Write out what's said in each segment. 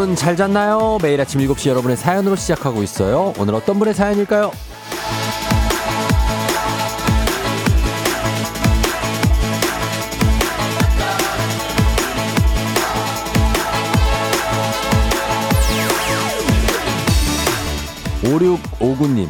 여러분 잘 잤나요? 매일 아침 7시 여러분의 사연으로 시작하고 있어요. 오늘 어떤 분의 사연일까요? 5659님.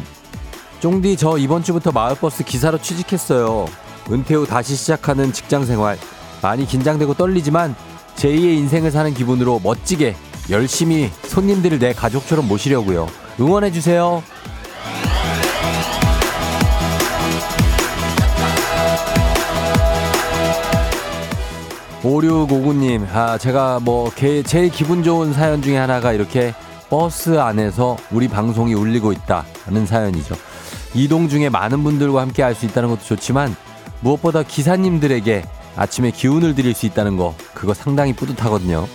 쫑디 저 이번 주부터 마을버스 기사로 취직했어요. 은퇴 후 다시 시작하는 직장 생활. 많이 긴장되고 떨리지만 제2의 인생을 사는 기분으로 멋지게 열심히 손님들을 내 가족처럼 모시려고요. 응원해주세요. 5659님, 아, 제가 뭐, 게, 제일 기분 좋은 사연 중에 하나가 이렇게 버스 안에서 우리 방송이 울리고 있다는 사연이죠. 이동 중에 많은 분들과 함께 할 수 있다는 것도 좋지만 무엇보다 기사님들에게 아침에 기운을 드릴 수 있다는 거 그거 상당히 뿌듯하거든요.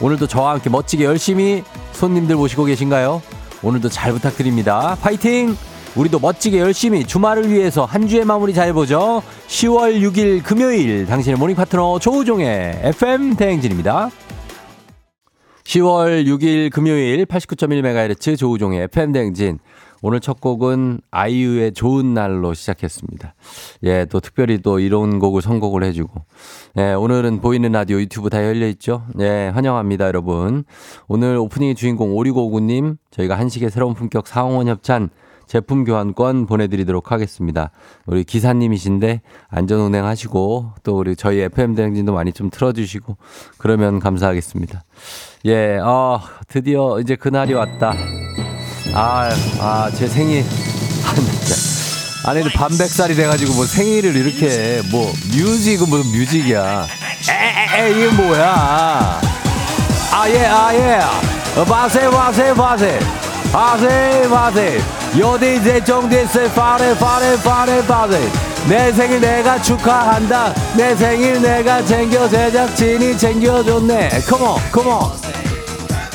오늘도 저와 함께 멋지게 열심히 손님들 모시고 계신가요? 오늘도 잘 부탁드립니다. 파이팅! 우리도 멋지게 열심히 주말을 위해서 한 주의 마무리 잘 보죠. 10월 6일 금요일 당신의 모닝 파트너 조우종의 FM 대행진입니다. 10월 6일 금요일 89.1MHz 조우종의 FM 대행진. 오늘 첫 곡은 아이유의 좋은 날로 시작했습니다. 예, 또 특별히 또 이런 곡을 선곡을 해주고. 예, 오늘은 보이는 라디오 유튜브 다 열려있죠? 예, 환영합니다, 여러분. 오늘 오프닝의 주인공 오리고구님, 저희가 한식의 새로운 품격 사홍원 협찬 제품 교환권 보내드리도록 하겠습니다. 우리 기사님이신데 안전 운행하시고 또 우리 저희 FM 대행진도 많이 좀 틀어주시고 그러면 감사하겠습니다. 예, 어, 드디어 이제 그날이 왔다. 아, 아, 제 생일. 아니, 반백살이 돼가지고 뭐 생일을 이렇게 뭐 뮤직은 무슨 뮤직이야. 에에에, 이게 뭐야. 아, 예, 아, 예. 바세, 바세, 바세. 바세, 바세. 여디 제정됐어. 파레, 파레, 파레, 파레. 내 생일 내가 축하한다. 내 생일 내가 챙겨 제작진이 챙겨줬네. 컴온, 컴온.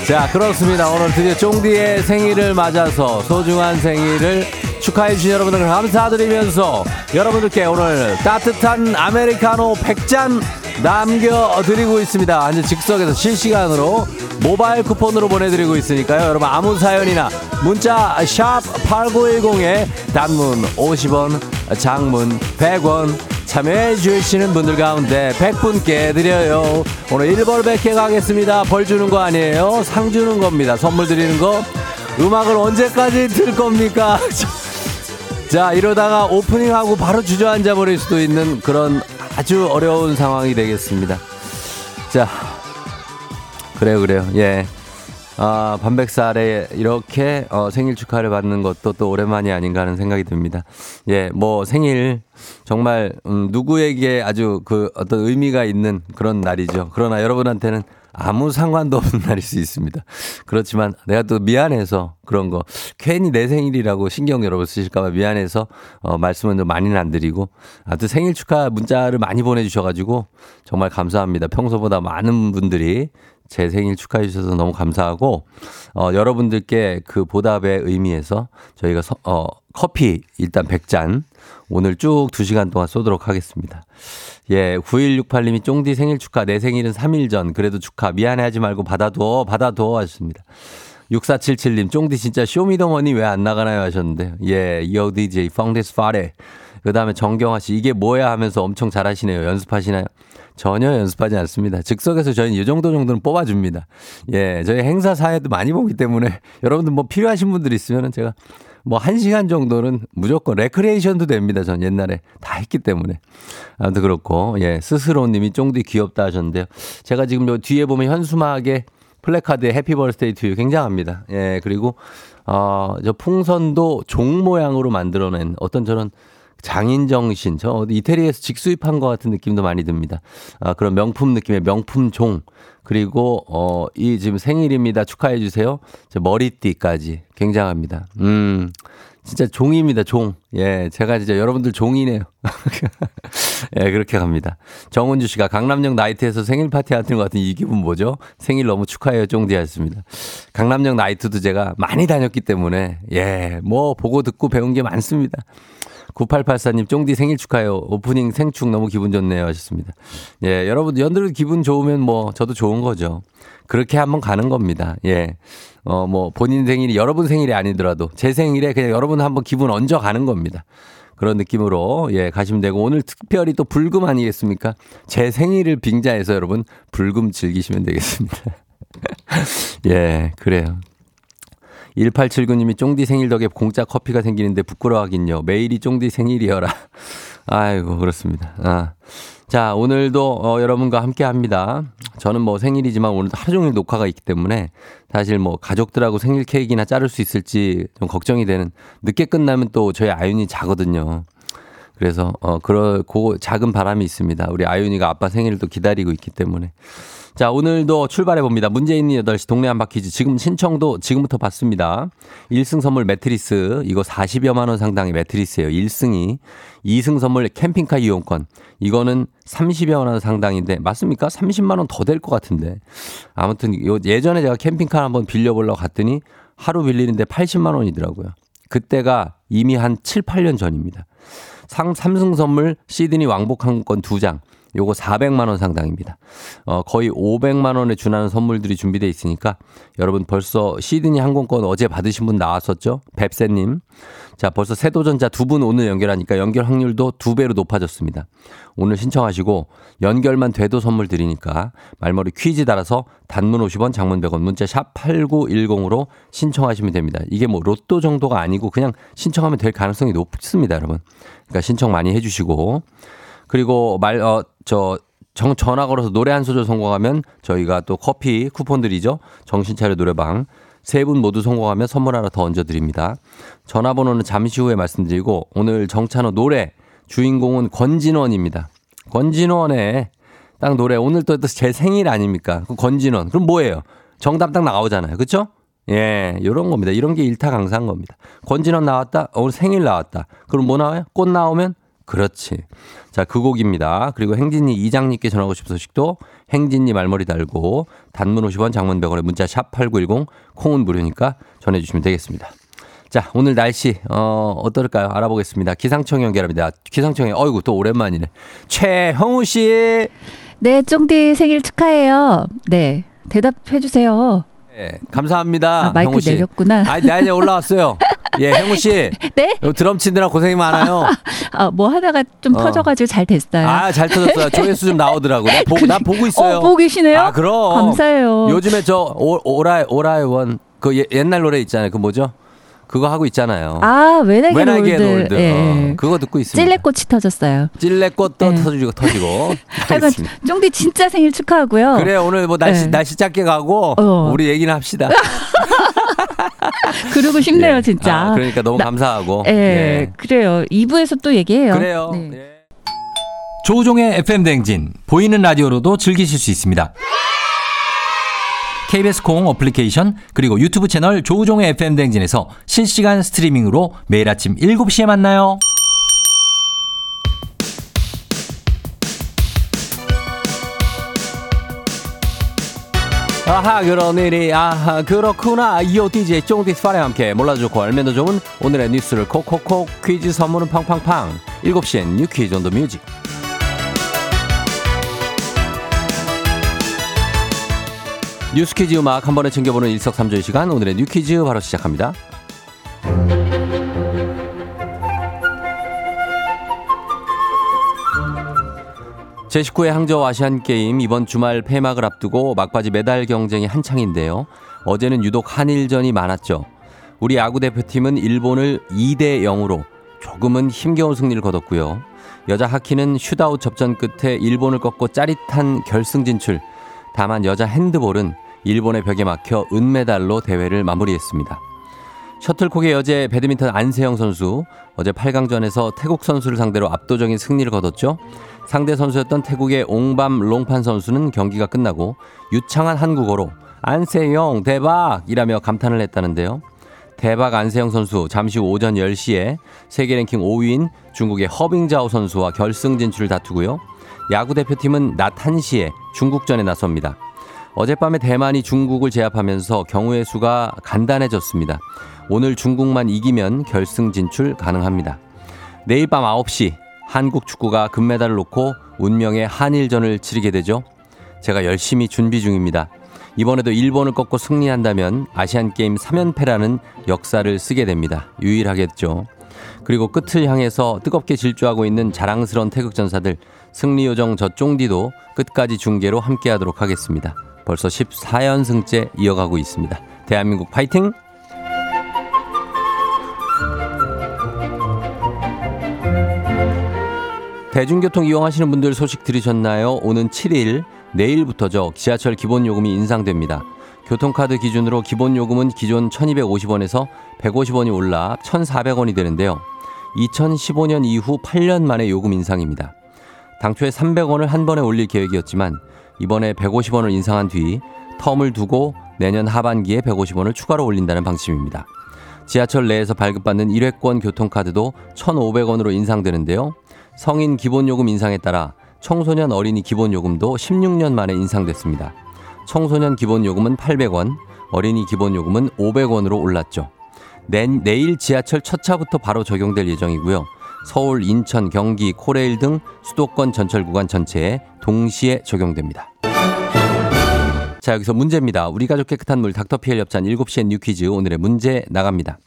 자, 그렇습니다. 오늘 드디어 쫑디의 생일을 맞아서 소중한 생일을 축하해주신 여러분들 감사드리면서 여러분들께 오늘 따뜻한 아메리카노 100잔 남겨드리고 있습니다. 완전 즉석에서 실시간으로 모바일 쿠폰으로 보내드리고 있으니까요. 여러분 아무 사연이나 문자 샵 8910에 단문 50원, 장문 100원 참여해 주시는 분들 가운데 100분께 드려요. 오늘 1벌 100개 가겠습니다. 벌 주는 거 아니에요. 상 주는 겁니다. 선물 드리는 거. 음악을 언제까지 들 겁니까? 자, 이러다가 오프닝하고 바로 주저앉아 버릴 수도 있는 그런 아주 어려운 상황이 되겠습니다. 자, 그래요, 그래요. 예. 아, 반백살에 이렇게 어, 생일 축하를 받는 것도 또 오랜만이 아닌가 하는 생각이 듭니다. 예, 뭐 생일 정말 음, 누구에게 아주 그 어떤 의미가 있는 그런 날이죠. 그러나 여러분한테는 아무 상관도 없는 날일 수 있습니다. 그렇지만 내가 또 미안해서 그런 거 괜히 내 생일이라고 신경 여러분 쓰실까봐 미안해서 어, 말씀은 좀 많이는 안 드리고 아무튼 생일 축하 문자를 많이 보내주셔가지고 정말 감사합니다. 평소보다 많은 분들이 제 생일 축하해 주셔서 너무 감사하고 어, 여러분들께 그 보답의 의미에서 저희가 서, 어, 커피 일단 100잔 오늘 쭉 2시간 동안 쏘도록 하겠습니다. 예, 9168님이 쫑디 생일 축하. 내 생일은 3일 전. 그래도 축하. 미안해 하지 말고 받아둬. 받아둬 하셨습니다. 6477님, 쫑디 진짜 쇼미더머니 왜 안 나가나요 하셨는데. 예, 이어 DJ, 펑데스 파레. 그 다음에 정경화 씨, 이게 뭐야 하면서 엄청 잘하시네요. 연습하시나요? 전혀 연습하지 않습니다. 즉석에서 저희는 이 정도 정도는 뽑아줍니다. 예, 저희 행사 사회도 많이 보기 때문에 여러분들 뭐 필요하신 분들 있으면 제가 뭐 한 시간 정도는 무조건 레크레이션도 됩니다. 전 옛날에 다 했기 때문에. 아무튼 그렇고, 예, 스스로님이 쫑디 귀엽다 하셨는데요. 제가 지금 요 뒤에 보면 현수막에 플래카드에 Happy birthday to you 굉장합니다. 예, 그리고, 어, 저 풍선도 종 모양으로 만들어낸 어떤 저런 장인 정신, 저 이태리에서 직수입한 것 같은 느낌도 많이 듭니다. 아, 그런 명품 느낌의 명품 종. 그리고, 어, 이 지금 생일입니다. 축하해 주세요. 저 머리띠까지. 굉장합니다. 음, 진짜 종입니다, 종. 예, 제가 진짜 여러분들 종이네요. 예, 그렇게 갑니다. 정은주 씨가 강남역 나이트에서 생일 파티 하는 것 같은 이 기분 뭐죠? 생일 너무 축하해요, 쫑디 하셨습니다. 강남역 나이트도 제가 많이 다녔기 때문에, 예, 뭐 보고 듣고 배운 게 많습니다. 9884님, 쫑디 생일 축하해요. 오프닝 생축 너무 기분 좋네요. 하셨습니다. 예, 여러분, 연들 기분 좋으면 뭐, 저도 좋은 거죠. 그렇게 한번 가는 겁니다. 예. 어, 뭐, 본인 생일이 여러분 생일이 아니더라도 제 생일에 그냥 여러분 한번 기분 얹어 가는 겁니다. 그런 느낌으로 예 가시면 되고 오늘 특별히 또 불금 아니겠습니까? 제 생일을 빙자해서 여러분 불금 즐기시면 되겠습니다. 예 그래요. 1879님이 쫑디 생일 덕에 공짜 커피가 생기는데 부끄러워하긴요. 매일이 쫑디 생일이어라. 아이고 그렇습니다. 아. 자, 오늘도 어, 여러분과 함께 합니다. 저는 뭐 생일이지만 오늘도 하루 종일 녹화가 있기 때문에 사실 뭐 가족들하고 생일 케이크나 자를 수 있을지 좀 걱정이 되는 늦게 끝나면 또 저희 아윤이 자거든요. 그래서 어 그런 고 작은 바람이 있습니다. 우리 아윤이가 아빠 생일을 또 기다리고 있기 때문에 자, 오늘도 출발해 봅니다. 문제 있는 8시 동네 한바퀴즈 지금 신청도 지금부터 받습니다. 1승 선물 매트리스 이거 40여만 원 상당의 매트리스예요. 1승이 2승 선물 캠핑카 이용권 이거는 30여 원 상당인데 맞습니까? 30만 원 더 될 것 같은데. 아무튼 예전에 제가 캠핑카 한번 빌려 보려고 갔더니 하루 빌리는데 80만 원이더라고요. 그때가 이미 한 7, 8년 전입니다. 상 삼승 선물 시드니 왕복 항공권 2장. 요거 400만 원 상당입니다. 어, 거의 500만 원에 준하는 선물들이 준비되어 있으니까 여러분 벌써 시드니 항공권 어제 받으신 분 나왔었죠? 뱁새님. 자, 벌써 새 도전자 두 분 오늘 연결하니까 연결 확률도 두 배로 높아졌습니다. 오늘 신청하시고 연결만 돼도 선물 드리니까 말머리 퀴즈 달아서 단문 50원, 장문 100원, 문자 샵 8910으로 신청하시면 됩니다. 이게 뭐 로또 정도가 아니고 그냥 신청하면 될 가능성이 높습니다, 여러분. 그러니까 신청 많이 해 주시고 그리고 말, 어, 저, 정, 전화 걸어서 노래 한 소절 성공하면 저희가 또 커피 쿠폰 드리죠. 정신차려 노래방. 세 분 모두 성공하면 선물 하나 더 얹어드립니다. 전화번호는 잠시 후에 말씀드리고 오늘 정찬호 노래 주인공은 권진원입니다. 권진원의 딱 노래 오늘 또 제 생일 아닙니까? 그 권진원. 그럼 뭐예요? 정답 딱 나오잖아요. 그렇죠? 예, 요런 겁니다. 이런 게 일타 강사한 겁니다. 권진원 나왔다. 오늘 생일 나왔다. 그럼 뭐 나와요? 꽃 나오면 그렇지. 자, 그 곡입니다. 그리고 행진이 이장님께 전하고 싶은 소식도 행진이 말머리 달고 단문 50원 장문 100원에 문자 샵 8910 콩은 무료니까 전해주시면 되겠습니다. 자, 오늘 날씨, 어, 어떨까요? 알아보겠습니다. 기상청 연결합니다. 기상청에, 어이구, 또 오랜만이네. 최형우 씨! 네, 쫑디 생일 축하해요. 네, 대답해주세요. 네, 감사합니다. 아, 마이크 내렸구나. 아니, 나 이제 올라왔어요. 예, 형우 씨. 네? 드럼 치느라 고생이 많아요. 아, 뭐 하다가 좀 어. 터져가지고 잘 됐어요. 아, 잘 터졌어요. 조회수 좀 나오더라고. 나 보고, 나 보고 있어요. 어, 보고 계시네요? 아, 그럼. 감사해요. 요즘에 저, 오, 오라이, 오라이 원, 그 예, 옛날 노래 있잖아요. 그 뭐죠? 그거 하고 있잖아요. 아, 웨나게 웨나게 놀드. 예. 어, 그거 듣고 있습니다. 찔레꽃이 터졌어요. 찔레꽃도 예. 터지고 터지고. 하여간 쫑디 진짜 생일 축하하고요. 그래 오늘 뭐 날씨 예. 날씨 짧게 가고 어. 우리 얘기는 합시다. 그러고 싶네요, 예. 진짜. 아, 그러니까 너무 나, 감사하고. 예, 예. 그래요. 2부에서 또 얘기해요. 그래요. 네. 예. 조종의 FM 댕진 보이는 라디오로도 즐기실 수 있습니다. KBS 콩 어플리케이션 그리고 유튜브 채널 조우종의 FM 댕진에서 실시간 스트리밍으로 매일 아침 7시에 만나요. 아하 그런 일이 아하 그렇구나. 이오 DJ 쫑디 스파레와 함께 몰라도 좋고 알면 더 좋은 오늘의 뉴스를 콕콕콕 퀴즈 선물은 팡팡팡. 7시엔 New Quiz on the Music. 뉴스 퀴즈 음악 한 번에 챙겨보는 일석삼조의 시간 오늘의 New Quiz 바로 시작합니다. 제19회 항저우 아시안게임 이번 주말 폐막을 앞두고 막바지 메달 경쟁이 한창인데요. 어제는 유독 한일전이 많았죠. 우리 야구 대표팀은 일본을 2대 0으로 조금은 힘겨운 승리를 거뒀고요. 여자 하키는 슈다웃 접전 끝에 일본을 꺾고 짜릿한 결승 진출. 다만 여자 핸드볼은 일본의 벽에 막혀 은메달로 대회를 마무리했습니다. 셔틀콕의 여제 배드민턴 안세영 선수 어제 8강전에서 태국 선수를 상대로 압도적인 승리를 거뒀죠. 상대 선수였던 태국의 옹밤 롱판 선수는 경기가 끝나고 유창한 한국어로 안세영 대박이라며 감탄을 했다는데요. 대박 안세영 선수 잠시 후 오전 10시에 세계 랭킹 5위인 중국의 허빙자오 선수와 결승 진출을 다투고요. 야구 대표팀은 낮 1시에 중국전에 나섭니다. 어젯밤에 대만이 중국을 제압하면서 경우의 수가 간단해졌습니다. 오늘 중국만 이기면 결승 진출 가능합니다. 내일 밤 9시 한국 축구가 금메달을 놓고 운명의 한일전을 치르게 되죠. 제가 열심히 준비 중입니다. 이번에도 일본을 꺾고 승리한다면 아시안게임 3연패라는 역사를 쓰게 됩니다. 유일하겠죠. 그리고 끝을 향해서 뜨겁게 질주하고 있는 자랑스러운 태극전사들 승리 요정 저 쫑디도 끝까지 중계로 함께하도록 하겠습니다. 벌써 14연승째 이어가고 있습니다. 대한민국 파이팅! 대중교통 이용하시는 분들 소식 들으셨나요? 오는 7일 내일부터죠. 지하철 기본 요금이 인상됩니다. 교통카드 기준으로 기본 요금은 기존 1250원에서 150원이 올라 1400원이 되는데요. 2015년 이후 8년 만에 요금 인상입니다. 당초에 300원을 한 번에 올릴 계획이었지만 이번에 150원을 인상한 뒤 텀을 두고 내년 하반기에 150원을 추가로 올린다는 방침입니다. 지하철 내에서 발급받는 1회권 교통카드도 1,500원으로 인상되는데요. 성인 기본요금 인상에 따라 청소년 어린이 기본요금도 16년 만에 인상됐습니다. 청소년 기본요금은 800원, 어린이 기본요금은 500원으로 올랐죠. 내, 내일 지하철 첫 차부터 바로 적용될 예정이고요. 서울, 인천, 경기, 코레일 등 수도권 전철 구간 전체에 동시에 적용됩니다. 자, 여기서 문제입니다. 우리 가족 깨끗한 물 닥터피엘 협찬 7시엔 뉴퀴즈 오늘의 문제 나갑니다.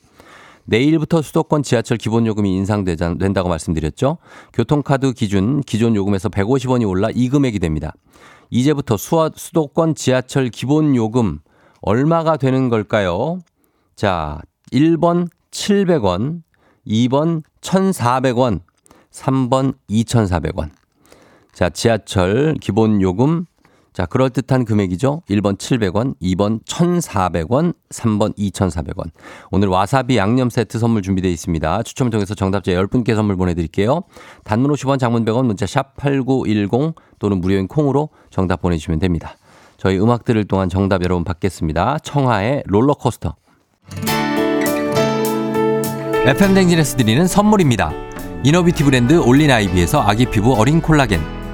내일부터 수도권 지하철 기본 요금이 인상된다고 말씀드렸죠. 교통카드 기준 기존 요금에서 150원이 올라 이 금액이 됩니다. 이제부터 수화, 수도권 지하철 기본 요금 얼마가 되는 걸까요? 자, 1번 700원, 2번 1,400원, 3번 2,400원. 자, 지하철 기본 요금 자, 그럴듯한 금액이죠. 1번 700원, 2번 1,400원, 3번 2,400원. 오늘 와사비 양념 세트 선물 준비되어 있습니다. 추첨을 통해서 정답자 10분께 선물 보내드릴게요. 단문 50원, 장문 100원, 문자 샵 8910 또는 무료인 콩으로 정답 보내주시면 됩니다. 저희 음악 들을 동안 정답 여러분 받겠습니다. 청하의 롤러코스터. FM댕진에서 드리는 선물입니다. inner beauty 브랜드 올린 아이비에서 아기 피부 어린 콜라겐.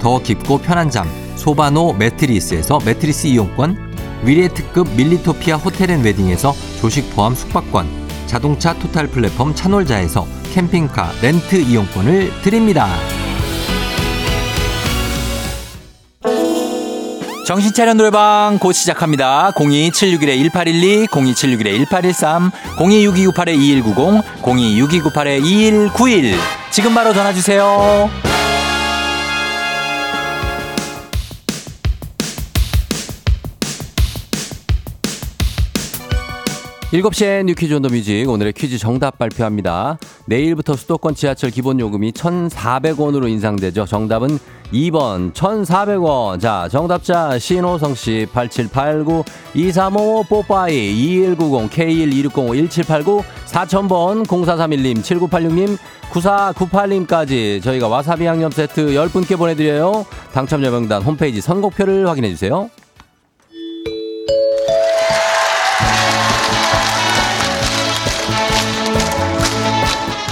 더 깊고 편한 잠 소바노 매트리스에서 매트리스 이용권 위례 특급 밀리토피아 호텔 앤 웨딩에서 조식 포함 숙박권 자동차 토탈 플랫폼 차놀자에서 캠핑카 렌트 이용권을 드립니다. 정신차려 노래방 곧 시작합니다. 02761-1812, 02761-1813, 026298-2190, 026298-2191. 지금 바로 전화주세요. 7시에 You Quiz on the Music 오늘의 퀴즈 정답 발표합니다. 내일부터 수도권 지하철 기본 요금이 1,400원으로 인상되죠. 정답은 2번 1,400원. 자, 정답자 신호성 씨 8789 2355 뽀빠이 2190 K12605 1789 4000번 0431님 7986님 9498님까지 저희가 와사비 양념 세트 10분께 보내드려요. 당첨자 명단 홈페이지 선곡표를 확인해주세요.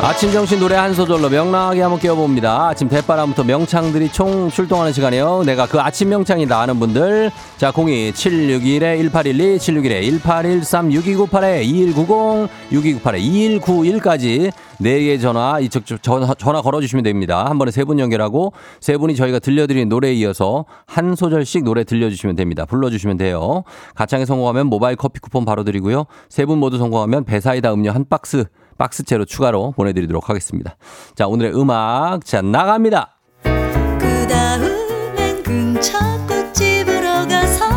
아침 정신 노래 한 소절로 명랑하게 한번 깨워봅니다. 아침 대바람부터 명창들이 총 출동하는 시간이요. 내가 그 아침 명창이다 하는 분들. 자, 02-761-1812, 761-1813-6298-2190, 6298-2191까지 네개 전화, 이쪽 전화, 전화 걸어주시면 됩니다. 한 번에 세 분 연결하고 세 분이 저희가 들려드린 노래에 이어서 한 소절씩 노래 들려주시면 됩니다. 불러주시면 돼요. 가창에 성공하면 모바일 커피 쿠폰 바로 드리고요. 세 분 모두 성공하면 배사이다 음료 한 박스 박스채로 추가로 보내드리도록 하겠습니다. 자, 오늘의 음악, 자, 나갑니다. 그 다음엔 근처꽃집으로 가서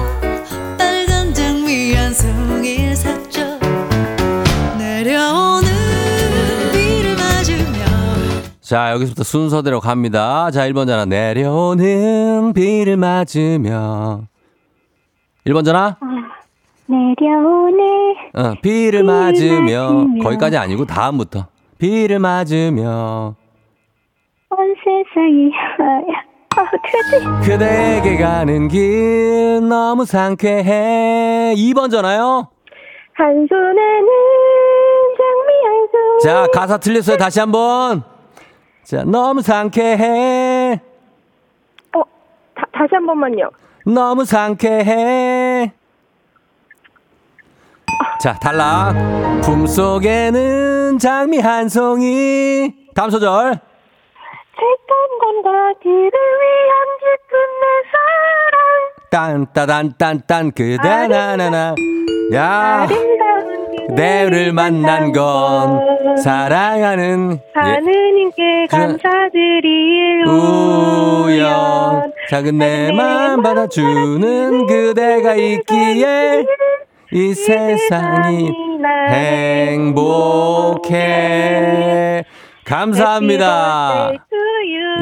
빨간 장미 한 송이 샀죠 내려오는 비를 맞으며 자, 여기서부터 순서대로 갑니다. 자, 1번 전화. 내려오는 비를 맞으며. 1번 전화. 내려오네 어, 비를 비를 맞으며. 맞으며. 거기까지 아니고 다음부터. 비를 맞으며. 온 세상이 아 어떡하지 그대에게 가는 길 너무 상쾌해. 2번 전화요. 한 손에는 장미 한 송이 자, 가사 틀렸어요. 다시 한 번. 자, 너무 상쾌해. 어 다, 다시 한 번만요 너무 상쾌해. 자, 탈락. 품속에는 장미 한 송이. 다음 소절. 색감과 그를 위한 기쁜 내 사랑 딴따단딴딴 그대 나나나. 야, 내를 만난 건 사랑하는 예, 하느님께 그래. 감사드릴 우연. 작은 내 맘 받아주는 그대가 있기에 이 세상이 행복해. 감사합니다.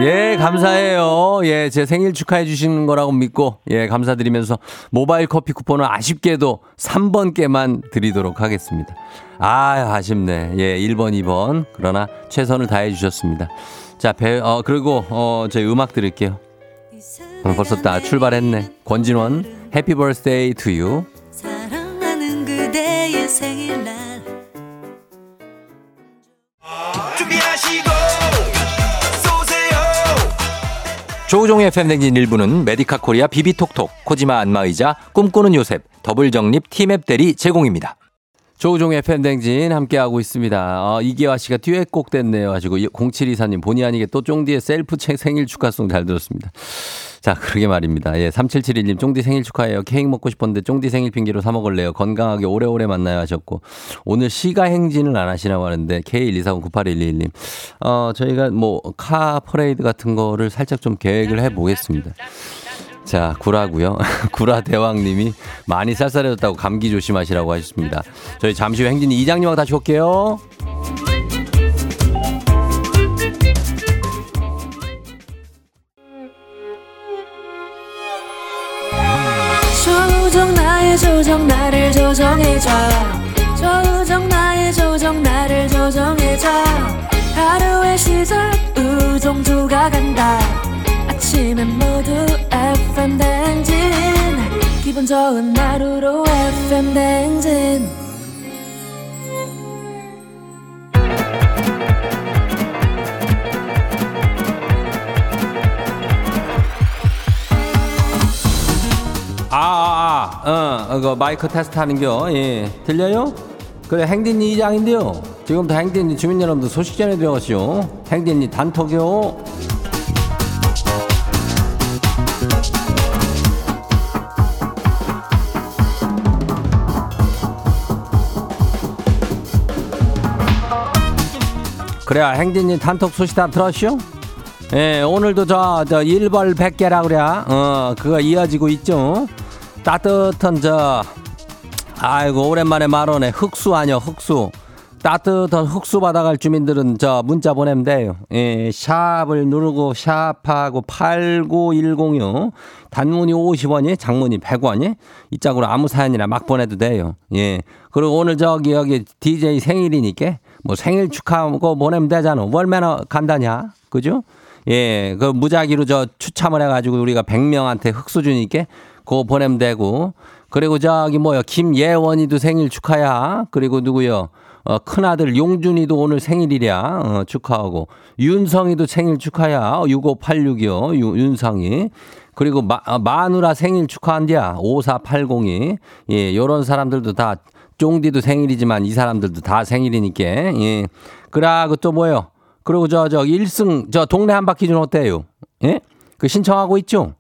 예, 감사해요. 예, 제 생일 축하해 주시는 거라고 믿고, 예, 감사드리면서 모바일 커피 쿠폰은 아쉽게도 3분께만 드리도록 하겠습니다. 아, 아쉽네. 예, 1번, 2번. 그러나 최선을 다해 주셨습니다. 자, 배, 어, 그리고, 어, 저희 음악 드릴게요. 어, 벌써 다 출발했네. 권진원, Happy Birthday to You. 생일날 준비하시고 쏘세요 조우종의 FM댕진 일부는 메디카 코리아 비비톡톡, 코지마 안마의자, 꿈꾸는 요셉, 더블정립 티맵 대리 제공입니다. 조우종의 FM댕진 함께하고 있습니다. 어, 이기화 씨가 듀엣곡 됐네요. 하시고 0724님 본의 아니게 또 쫑디의 셀프 책 생일 축하송 잘 들었습니다. 자, 그러게 말입니다. 예, 3771님 쫑디 생일 축하해요. 케이크 먹고 싶었는데 쫑디 생일 핑계로 사 먹을래요. 건강하게 오래오래 만나요 하셨고 오늘 시가 행진을 안 하시라고 하는데 K124098121님 어, 저희가 뭐 카 퍼레이드 같은 거를 살짝 좀 계획을 해 보겠습니다. 자, 구라고요. 구라 대왕님이 많이 쌀쌀해졌다고 감기 조심하시라고 하셨습니다. 저희 잠시 후 행진 이장님하고 다시 올게요. 조정 나의 조정 나를 조정해줘 조정 나의 조정 나를 조정해줘 하루의 시절 우정조가 간다 아침엔 모두 FM 댕진 기분 좋은 하루로 FM 댕진 아, 아, 아, 어, 이거 마이크 테스트 하는겨. 예. 들려요? 그래, 행진이 이장인데요. 지금부터 행진이 주민 여러분들 소식 전해드려가시오. 행진이 단톡이요. 그래야 행진이 단톡 소식 다 들었쇼? 예, 오늘도 저, 저, 일벌 백개라 그래. 어, 그거 이어지고 있죠. 따뜻한 저, 아이고, 오랜만에 말오네. 흑수 아니여, 흑수. 따뜻한 흑수 받아갈 주민들은 저 문자 보내면 돼요. 예, 샵을 누르고 샵하고 8910요. 단문이 50원이, 장문이 100원이. 이 짝으로 아무 사연이나 막 보내도 돼요. 예. 그리고 오늘 저기 여기 DJ 생일이니까 뭐 생일 축하하고 보내면 되잖아. 얼마나 간다냐? 그죠? 예, 그 무작위로 저 추첨을 해가지고 우리가 100명한테 흑수 주니까 그거 보내면 되고. 그리고 저기 뭐요, 김예원이도 생일 축하야. 그리고 누구요? 어, 큰아들 용준이도 오늘 생일이랴. 어, 축하하고. 윤성이도 생일 축하야. 65862요. 윤성이. 그리고 마, 아, 마누라 생일 축하한디야. 5480이. 예, 요런 사람들도 다 쫑디도 생일이지만 이 사람들도 다 생일이니까. 예. 그러고 또 뭐요? 그리고 저, 저, 1승, 저 동네 한 바퀴 좀 어때요? 예? 그 신청하고 있죠?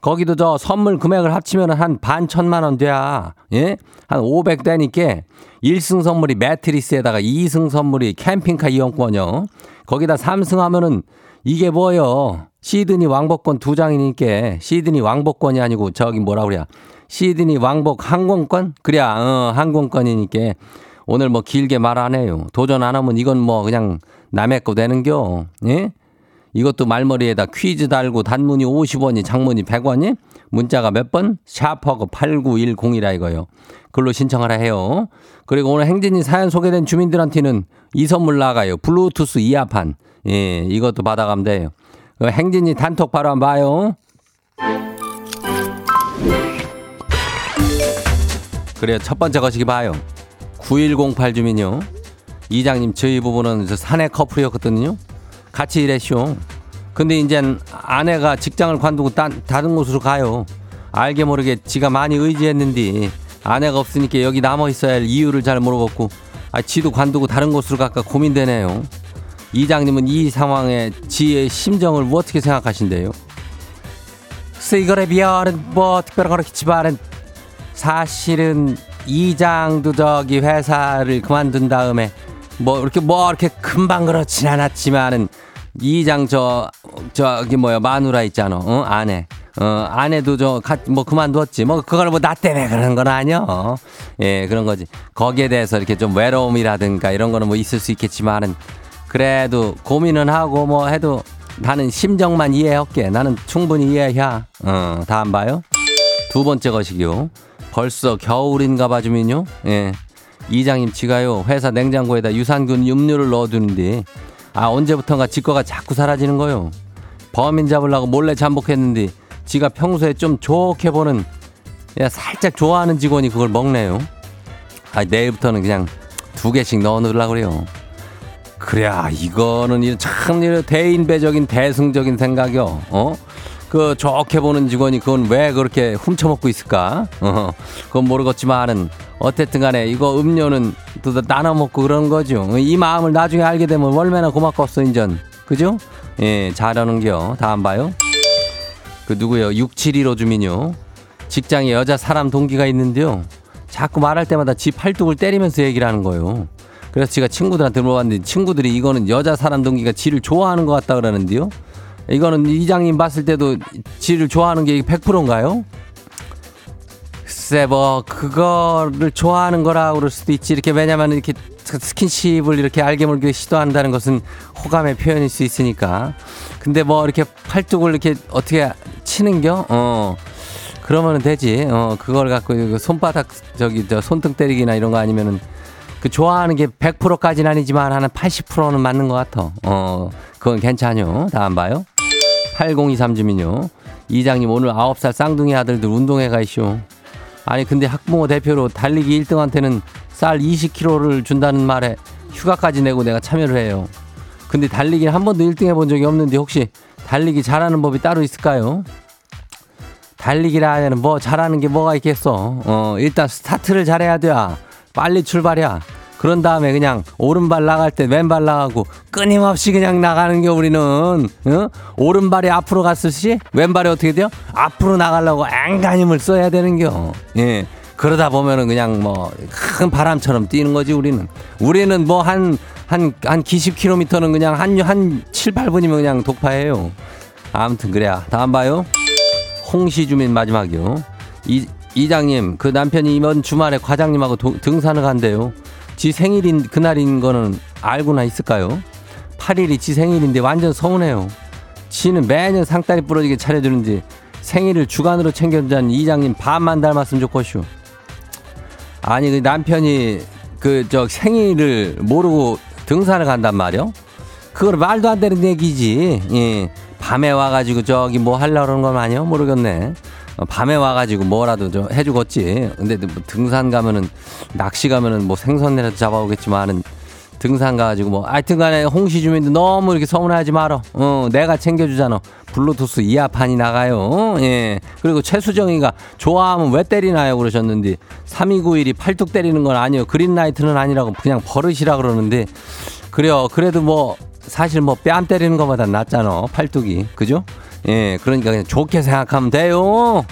거기도 저 선물 금액을 합치면 한 반 천만 원 돼야. 예? 한500 되니까 1승 선물이 매트리스에다가 2승 선물이 캠핑카 이용권이요. 거기다 3승 하면은 이게 뭐요? 시드니 왕복권 두 장이니까 시드니 왕복권이 아니고 저기 뭐라 그래야 시드니 왕복 항공권? 그래야 어, 항공권이니까 오늘 뭐 길게 말 안 해요. 도전 안 하면 이건 뭐 그냥 남의 거 되는겨. 예? 이것도 말머리에다 퀴즈 달고 단문이 50원이 장문이 100원이 문자가 몇 번? 샤퍼고 8910이라 이거요. 글로 신청하라 해요. 그리고 오늘 행진이 사연 소개된 주민들한테는 이 선물 나가요. 블루투스 이어판. 예, 이것도 받아가면 돼요. 그 행진이 단톡 바로 한번 봐요. 그래요. 첫 번째 거시기 봐요. 9108 주민요. 이장님, 저희 부부는 저 사내 커플이었거든요. 같이 일했쇼. 근데 이젠 아내가 직장을 관두고 딴, 다른 곳으로 가요. 알게 모르게 지가 많이 의지했는데 아내가 없으니까 여기 남아 있어야 할 이유를 잘 모르겠고 아, 지도 관두고 다른 곳으로 갈까 고민되네요. 이장님은 이 상황에 지의 심정을 뭐 어떻게 생각하신대요? 이거에 비하는 뭐 특별한 거겠지만은 사실은 이장도 저기 회사를 그만둔 다음에 뭐 이렇게 뭐 이렇게 금방 그렇진 않았지만은 이장 저 저기 뭐야 마누라 있잖아 어? 아내. 어 아내도 저 뭐 그만두었지. 뭐 그걸 뭐 나 때문에 그런 건 아니여 예 그런 거지. 거기에 대해서 이렇게 좀 외로움이라든가 이런 거는 뭐 있을 수 있겠지만은 그래도 고민은 하고 뭐 해도 나는 심정만 이해할게. 나는 충분히 이해해. 어다 안 봐요. 두 번째 것이요 벌써 겨울인가 봐 주민요? 예. 이장님 지가요 회사 냉장고에다 유산균 음료를 넣어두는데 아 언제부턴가 지 거가 자꾸 사라지는 거요. 범인 잡으려고 몰래 잠복했는데 지가 평소에 좀 좋게 보는 야 살짝 좋아하는 직원이 그걸 먹네요. 아 내일부터는 그냥 두 개씩 넣어놓으려고 그래요. 그래야 이거는 이참 대인배적인 대승적인 생각이요. 어? 그 좋게 보는 직원이 그건 왜 그렇게 훔쳐먹고 있을까? 어, 그건 모르겠지만은 어쨌든 간에 이거 음료는 또 나눠 먹고 그런 거죠. 이 마음을 나중에 알게 되면 얼마나 고맙겠어, 인전. 그죠? 예, 잘하는겨. 다안 봐요? 그 누구요? 6715 주민요. 직장에 여자 사람 동기가 있는데요. 자꾸 말할 때마다 지 팔뚝을 때리면서 얘기를 하는 거예요. 그래서 제가 친구들한테 물어봤는데 친구들이 이거는 여자 사람 동기가 지를 좋아하는 것 같다 그러는데요. 이거는 이장님 봤을 때도 지를 좋아하는 게 100%인가요? 글쎄 뭐 그거를 좋아하는 거라 그럴 수도 있지 이렇게 왜냐면 이렇게 스킨십을 이렇게 알게 모르게 시도한다는 것은 호감의 표현일 수 있으니까 근데 뭐 이렇게 팔뚝을 이렇게 어떻게 치는겨? 어 그러면은 되지 어 그걸 갖고 손바닥 저기 저 손등 때리기나 이런 거 아니면은 그 좋아하는 게 100%까지는 아니지만 한 80%는 맞는 것 같아 어 그건 괜찮요 다 안 봐요? 8023 주민요. 이장님 오늘 9살 쌍둥이 아들들 운동회 가이쇼. 아니 근데 학부모 대표로 달리기 1등한테는 쌀 20kg를 준다는 말에 휴가까지 내고 내가 참여를 해요. 근데 달리기는 한 번도 1등 해본 적이 없는데 혹시 달리기 잘하는 법이 따로 있을까요? 달리기라 하면 뭐 잘하는 게 뭐가 있겠어. 어 일단 스타트를 잘해야 돼. 빨리 출발이야. 그런 다음에 그냥 오른발 나갈 때 왼발 나가고 끊임없이 그냥 나가는 게 우리는 어? 오른발이 앞으로 갔을시 왼발이 어떻게 돼요? 앞으로 나가려고 앵간힘을 써야 되는겨. 예. 그러다 보면은 그냥 뭐 큰 바람처럼 뛰는 거지 우리는. 우리는 뭐 한 한한 기십 킬로미터는 그냥 한한 7, 8분이면 그냥 독파해요. 아무튼 그래야 다음 봐요. 홍시 주민 마지막이요. 이 이장님 그 남편이 이번 주말에 과장님하고 도, 등산을 간대요. 지 생일인 그날인 거는 알고나 있을까요? 8일이 지 생일인데 완전 서운해요. 지는 매년 상다리 부러지게 차려주는지 생일을 주간으로 챙겨주자는 이장님 반만 닮았으면 좋겠슈. 아니 그 남편이 그 저 생일을 모르고 등산을 간단 말이요? 그걸 말도 안 되는 얘기지. 예. 밤에 와가지고 저기 뭐 하려고 그러는 건 아니야? 모르겠네. 어, 밤에 와가지고 뭐라도 좀 해주겠지. 근데 뭐 등산 가면은, 낚시 가면은 뭐 생선이라도 잡아오겠지만은 등산 가가지고 뭐 하여튼 간에 홍시 주민들 너무 이렇게 서운해하지 말어. 어, 내가 챙겨주잖아. 블루투스 이어판이 나가요. 어? 예. 그리고 최수정이가 좋아하면 왜 때리나요? 그러셨는데 3291이 팔뚝 때리는 건 아니에요. 그린라이트는 아니라고 그냥 버릇이라 그러는데 그래요. 그래도 뭐 사실 뭐 뺨 때리는 것보다 낫잖아. 팔뚝이. 그죠? 예. 그러니까 그냥 좋게 생각하면 돼요.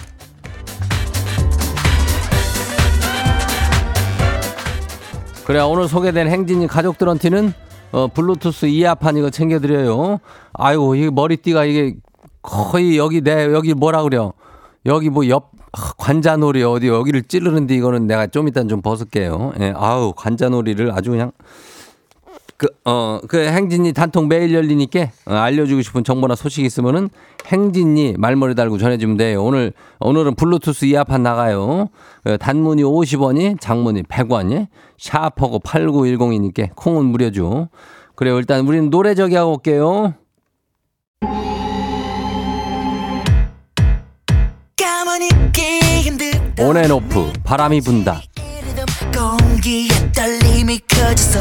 그래 오늘 소개된 행진이 가족들한테는 어, 블루투스 이어판 이거 챙겨드려요. 아이고 이 머리띠가 이게 거의 여기 내 여기 뭐라 그래요? 여기 뭐 옆 관자놀이 어디 여기를 찌르는데 이거는 내가 좀 이따 좀 벗을게요. 예, 아우 관자놀이를 아주 그냥 그, 어, 그 행진이 단통 매일 열리니까 어, 알려주고 싶은 정보나 소식 있으면은 행진이 말머리 달고 전해주면 돼요. 오늘, 오늘은 블루투스 이어판 나가요. 어, 단문이 50원이, 장문이 100원이, 샤퍼고 8910이니까 콩은 무료죠. 그래요. 일단 우리는 노래 저기 하고 올게요. 온앤오프, 바람이 분다. 공기에 떨림이 커져서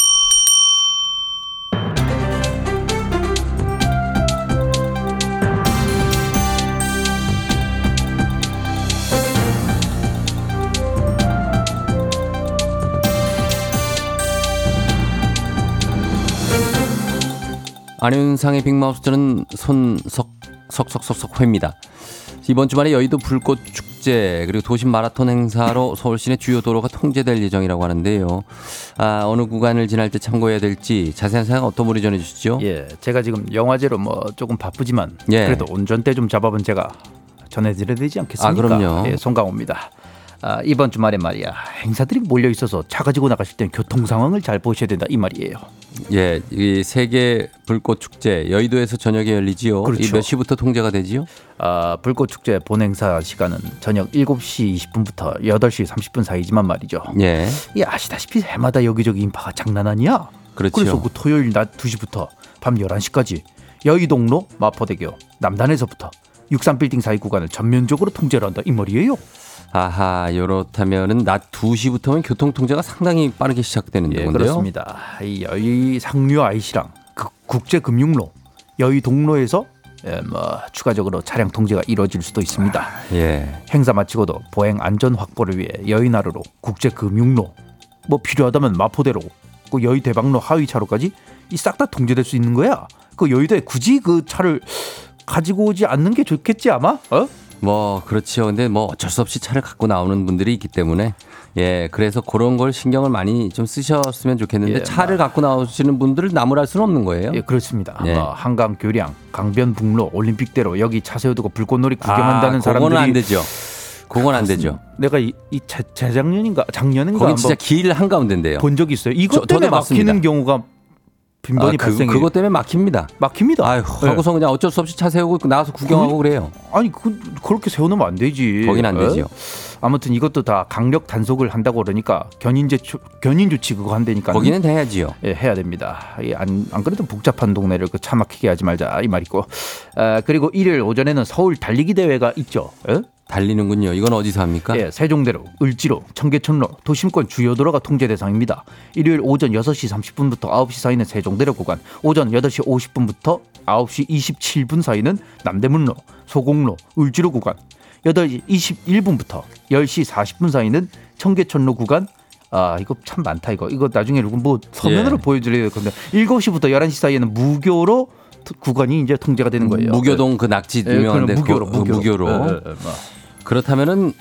안윤상의 빅마우스는 손석 석석석석 회입니다. 이번 주말에 여의도 불꽃 축제 그리고 도심 마라톤 행사로 서울 시내 주요 도로가 통제될 예정이라고 하는데요. 아, 어느 구간을 지날 때 참고해야 될지 자세한 사항 어떤 분이 전해 주시죠? 예, 제가 지금 영화제로 뭐 조금 바쁘지만 예. 그래도 운전대 좀 잡아본 제가 전해드려야 되지 않겠습니까? 아, 그럼요. 예, 송강호입니다. 아, 이번 주말에 말이야 행사들이 몰려 있어서 차 가지고 나가실 땐 교통 상황을 잘 보셔야 된다 이 말이에요. 예, 이 세계 불꽃 축제 여의도에서 저녁에 열리지요. 그렇죠. 이몇 시부터 통제가 되지요? 아, 불꽃 축제 본 행사 시간은 저녁 7시 20분부터 8시 30분 사이지만 말이죠. 예. 이 아시다시피 해마다 여기저기 인파가 장난 아니야. 그렇죠. 그래서 그 토요일 낮 2시부터 밤 11시까지 여의동로 마포대교 남단에서부터 63빌딩 사이 구간을 전면적으로 통제를 한다 이 말이에요. 아하, 요렇다면은 낮 2시부터면 교통 통제가 상당히 빠르게 시작되는 예, 건데요. 그렇습니다. 이 여의 상류 아이시랑 그 국제 금융로 여의 동로에서 예, 뭐 추가적으로 차량 통제가 이루어질 수도 있습니다. 예. 행사 마치고도 보행 안전 확보를 위해 여의나루로 국제 금융로 뭐 필요하다면 마포대로 그 여의 대방로 하위 차로까지 이 싹 다 통제될 수 있는 거야. 그 여의도에 굳이 그 차를 가지고 오지 않는 게 좋겠지 아마? 어? 뭐 그렇죠. 근데 뭐 어쩔 수 없이 차를 갖고 나오는 분들이 있기 때문에 예 그래서 그런 걸 신경을 많이 좀 쓰셨으면 좋겠는데 예, 차를 갖고 나오시는 분들을 나무랄 수는 없는 거예요. 예, 그렇습니다. 예. 뭐 한강 교량, 강변북로, 올림픽대로 여기 차 세워두고 불꽃놀이 구경한다는 아, 사람들이 안 되죠. 그건 안 되죠. 내가 이, 이 재, 재작년인가 작년인가 거기 진짜 길 한 가운데인데요. 본 적이 있어요. 이것 저- 때문에. 막히는 경우가 빈번히 아, 그, 발생해요. 그것 때문에 막힙니다. 막힙니다. 아유, 예. 하고서 그냥 어쩔 수 없이 차 세우고 나와서 구경하고 그 래요. 아니 그, 그렇게 세워놓으면 안 되지. 거긴 안 예? 되지요. 아무튼 이것도 다 강력 단속을 한다고 그러니까 견인제 조- 견인 조치 그거 한다니까. 거기는 해야지요. 예, 해야 됩니다. 이 안, 안 그래도 복잡한 동네를 그 차 막히게 하지 말자 이 말이고. 아, 그리고 일요일 오전에는 서울 달리기 대회가 있죠. 예? 달리는군요. 이건 어디서 합니까? 예, 세종대로, 을지로, 청계천로, 도심권 주요 도로가 통제 대상입니다. 일요일 오전 6시 30분부터 9시 사이는 세종대로 구간, 오전 8시 50분부터 9시 27분 사이는 남대문로, 소공로, 을지로 구간, 8시 21분부터 10시 40분 사이는 청계천로 구간, 아 이거 참 많다 이거 이거 나중에 뭐 서면으로 예. 보여드려야 될 건데 7시부터 11시 사이에는 무교로 트- 구간이 이제 통제가 되는 거예요. 무교동 그 낙지 예, 유명한데 그건 무교로 그- 그 무교로. 무교로. 예, 예, 예, 뭐. 그렇다면은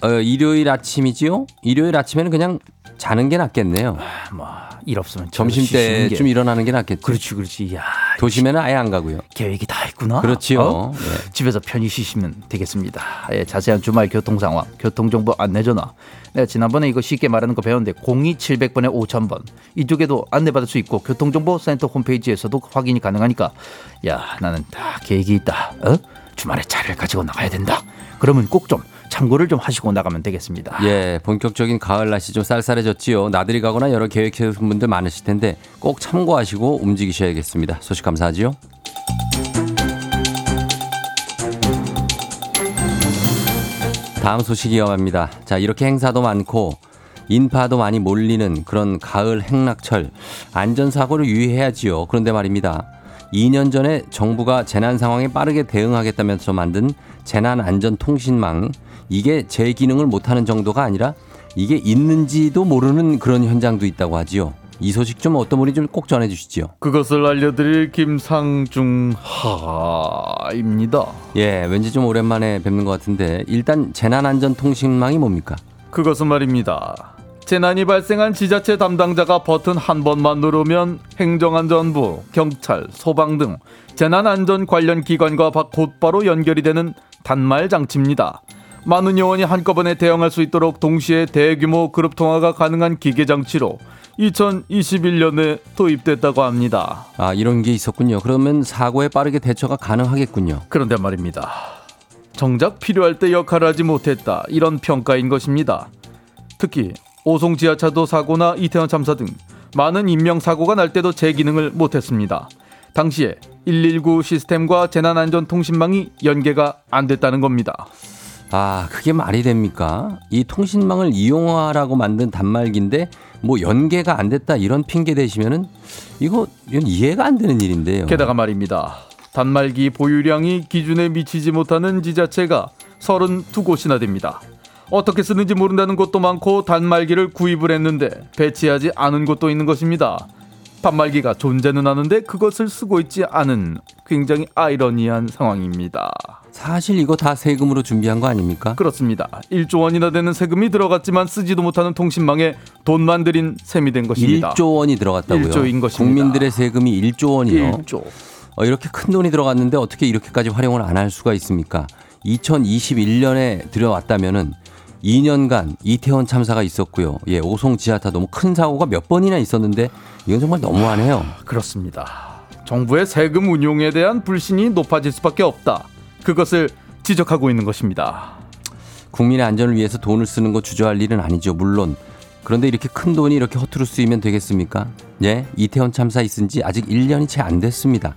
어, 일요일 아침이지요? 일요일 아침에는 그냥 자는 게 낫겠네요. 뭐일 없으면 점심 게. 때좀 일어나는 게 낫겠죠. 그렇지 그렇지. 야 도심에는 아예 안 가고요. 계획이 다 있구나. 그렇지요. 어? 네. 집에서 편히 쉬시면 되겠습니다. 예, 자세한 주말 교통 상황, 교통 정보 안내 전화. 내가 지난번에 이거 쉽게 말하는 거 배웠는데 02700번에 5000번 이쪽에도 안내받을 수 있고 교통 정보 센터 홈페이지에서도 확인이 가능하니까 야 나는 다 계획이 있다. 어? 주말에 차를 가지고 나가야 된다. 그러면 꼭 좀 참고를 좀 하시고 나가면 되겠습니다. 예, 본격적인 가을 날씨 좀 쌀쌀해졌지요. 나들이 가거나 여러 계획 세우신 분들 많으실 텐데 꼭 참고하시고 움직이셔야겠습니다. 소식 감사하지요. 다음 소식이 이어갑니다. 자, 이렇게 행사도 많고 인파도 많이 몰리는 그런 가을 행락철 안전사고를 유의해야지요. 그런데 말입니다. 2년 전에 정부가 재난 상황에 빠르게 대응하겠다면서 만든 재난안전통신망 이게 제 기능을 못하는 정도가 아니라 이게 있는지도 모르는 그런 현장도 있다고 하지요. 이 소식 좀 어떤 분이 좀 꼭 전해주시지요. 그것을 알려드릴 김상중 하입니다. 예, 왠지 좀 오랜만에 뵙는 것 같은데 일단 재난안전통신망이 뭡니까? 그것은 말입니다. 재난이 발생한 지자체 담당자가 버튼 한 번만 누르면 행정안전부, 경찰, 소방 등 재난안전 관련 기관과 바- 곧바로 연결이 되는 단말 장치입니다. 많은 요원이 한꺼번에 대응할 수 있도록 동시에 대규모 그룹 통화가 가능한 기계 장치로 2021년에 도입됐다고 합니다. 아, 이런 게 있었군요. 그러면 사고에 빠르게 대처가 가능하겠군요. 그런데 말입니다. 정작 필요할 때 역할을 하지 못했다. 이런 평가인 것입니다. 특히 오송 지하차도 사고나 이태원 참사 등 많은 인명 사고가 날 때도 제 기능을 못했습니다. 당시에 119 시스템과 재난안전통신망이 연계가 안 됐다는 겁니다. 아, 그게 말이 됩니까? 이 통신망을 이용하라고 만든 단말기인데 뭐 연계가 안 됐다 이런 핑계 대시면은 이거 이건 이해가 안 되는 일인데요. 게다가 말입니다. 단말기 보유량이 기준에 미치지 못하는 지자체가 32곳이나 됩니다. 어떻게 쓰는지 모른다는 곳도 많고 단말기를 구입을 했는데 배치하지 않은 곳도 있는 것입니다. 단말기가 존재는 하는데 그것을 쓰고 있지 않은 굉장히 아이러니한 상황입니다. 사실 이거 다 세금으로 준비한 거 아닙니까? 그렇습니다. 1조 원이나 되는 세금이 들어갔지만 쓰지도 못하는 통신망에 돈만 들인 셈이 된 것입니다. 1조 원이 들어갔다고요. 1조인 것입니다. 국민들의 세금이 1조 원이요. 1조. 어, 이렇게 큰 돈이 들어갔는데 어떻게 이렇게까지 활용을 안 할 수가 있습니까? 2021년에 들여왔다면은 2년간 이태원 참사가 있었고요. 예, 오송 지하타 너무 큰 사고가 몇 번이나 있었는데 이건 정말 너무하네요. 그렇습니다. 정부의 세금 운용에 대한 불신이 높아질 수밖에 없다. 그것을 지적하고 있는 것입니다. 국민의 안전을 위해서 돈을 쓰는 거 주저할 일은 아니죠. 물론. 그런데 이렇게 큰 돈이 이렇게 허투루 쓰이면 되겠습니까? 예, 이태원 참사 있은 지 아직 1년이 채 안 됐습니다.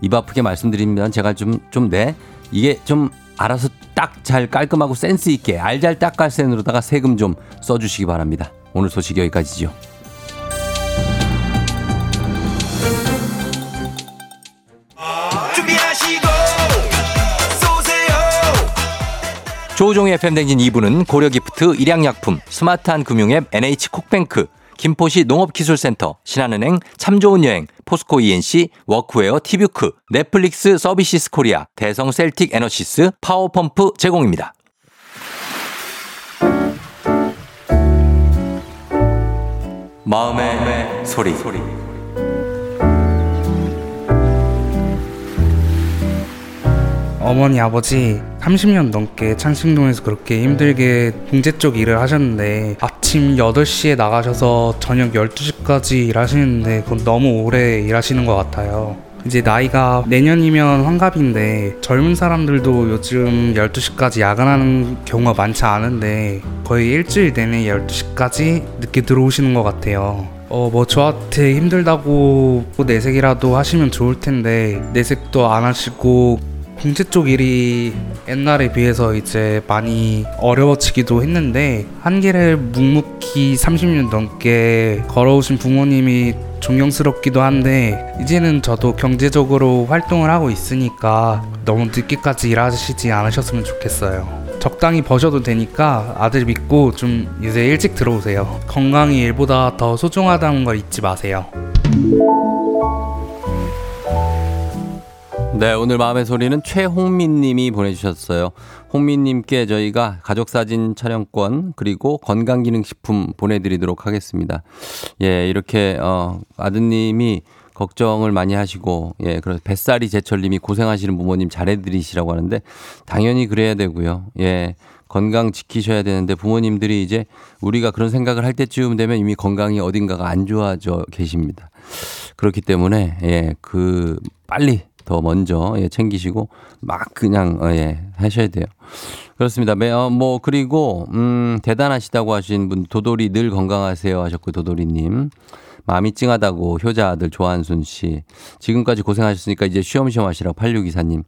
입 아프게 말씀드리면 제가 좀, 좀, 네, 이게 좀 알아서 딱 잘 깔끔하고 센스 있게 알잘 딱깔센으로다가 세금 좀 써주시기 바랍니다. 오늘 소식 여기까지죠. 준비하시고 쏘세요 조우종의 FM댕진 2부는 고려기프트, 일양약품, 스마트한 금융앱 NH콕뱅크, 김포시 농업기술센터, 신한은행, 참 좋은 여행, 포스코 E&C, 워크웨어 티뷰크, 넷플릭스 서비스 코리아, 대성 셀틱 에너시스, 파워펌프 제공입니다. 마음의, 소리. 어머니 아버지 30년 넘게 창신동에서 그렇게 힘들게 봉제 쪽 일을 하셨는데 아침 8시에 나가셔서 저녁 12시까지 일하시는데 그건 너무 오래 일하시는 것 같아요. 이제 나이가 내년이면 환갑인데 젊은 사람들도 요즘 12시까지 야근하는 경우가 많지 않은데 거의 일주일 내내 12시까지 늦게 들어오시는 것 같아요. 어, 뭐 저한테 힘들다고 뭐 내색이라도 하시면 좋을 텐데 내색도 안 하시고 공채 쪽 일이 옛날에 비해서 이제 많이 어려워지기도 했는데 한길을 묵묵히 30년 넘게 걸어오신 부모님이 존경스럽기도 한데 이제는 저도 경제적으로 활동을 하고 있으니까 너무 늦게까지 일하시지 않으셨으면 좋겠어요. 적당히 버셔도 되니까 아들 믿고 좀 이제 일찍 들어오세요. 건강이 일보다 더 소중하다는 걸 잊지 마세요. 네, 오늘 마음의 소리는 최홍민 님이 보내주셨어요. 홍민 님께 저희가 가족사진 촬영권 그리고 건강기능식품 보내드리도록 하겠습니다. 예, 이렇게, 어, 아드님이 걱정을 많이 하시고, 예, 그래서 뱃살이 제철 님이 고생하시는 부모님 잘해드리시라고 하는데, 당연히 그래야 되고요. 예. 건강 지키셔야 되는데 부모님들이 이제 우리가 그런 생각을 할 때쯤 되면 이미 건강이 어딘가가 안 좋아져 계십니다. 그렇기 때문에 예, 그 빨리 더 먼저 예, 챙기시고 막 그냥 어, 예, 하셔야 돼요. 그렇습니다. 매- 어, 뭐 그리고 음 대단하시다고 하신 분 도돌이 늘 건강하세요 하셨고 도돌이님. 마음이 찡하다고 효자 아들 조한순 씨. 지금까지 고생하셨으니까 이제 쉬엄쉬엄 하시라고 8624님.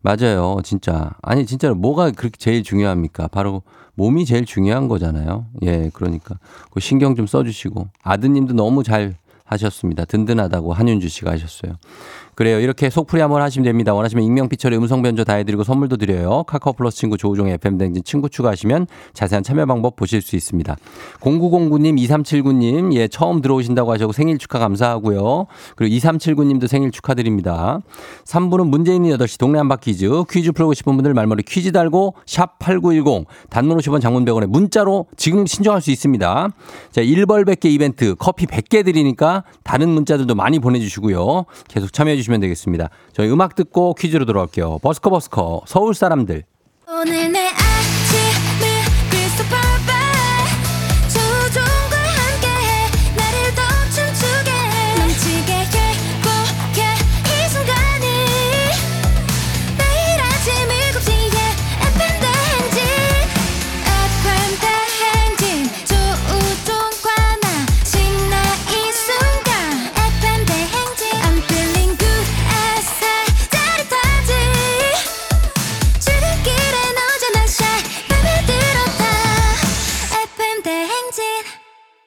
맞아요. 진짜. 아니 진짜로 뭐가 그렇게 제일 중요합니까? 바로 몸이 제일 중요한 거잖아요. 예 그러니까. 그 신경 좀 써주시고. 아드님도 너무 잘 하셨습니다. 든든하다고 한윤주 씨가 하셨어요 그래요. 이렇게 속풀이 한번 하시면 됩니다. 원하시면 익명 피처리 음성 변조 다 해드리고 선물도 드려요. 카카오 플러스 친구 조우종의 FM 댕진 친구 추가하시면 자세한 참여 방법 보실 수 있습니다. 0909님, 2379님, 예, 처음 들어오신다고 하셔고 생일 축하 감사하고요. 그리고 2379님도 생일 축하드립니다. 3부는 문재인이 8시 동네 한바 퀴즈, 퀴즈 풀고 싶은 분들 말머리 퀴즈 달고 샵 8910, 단문 50원 장문 100원에 문자로 지금 신청할 수 있습니다. 자, 1벌 100개 이벤트 커피 100개 드리니까 다른 문자들도 많이 보내주시고요. 계속 참여해 주시면 되겠습니다. 저희 음악 듣고 퀴즈로 돌아올게요. 버스커 버스커 서울 사람들. 오늘 내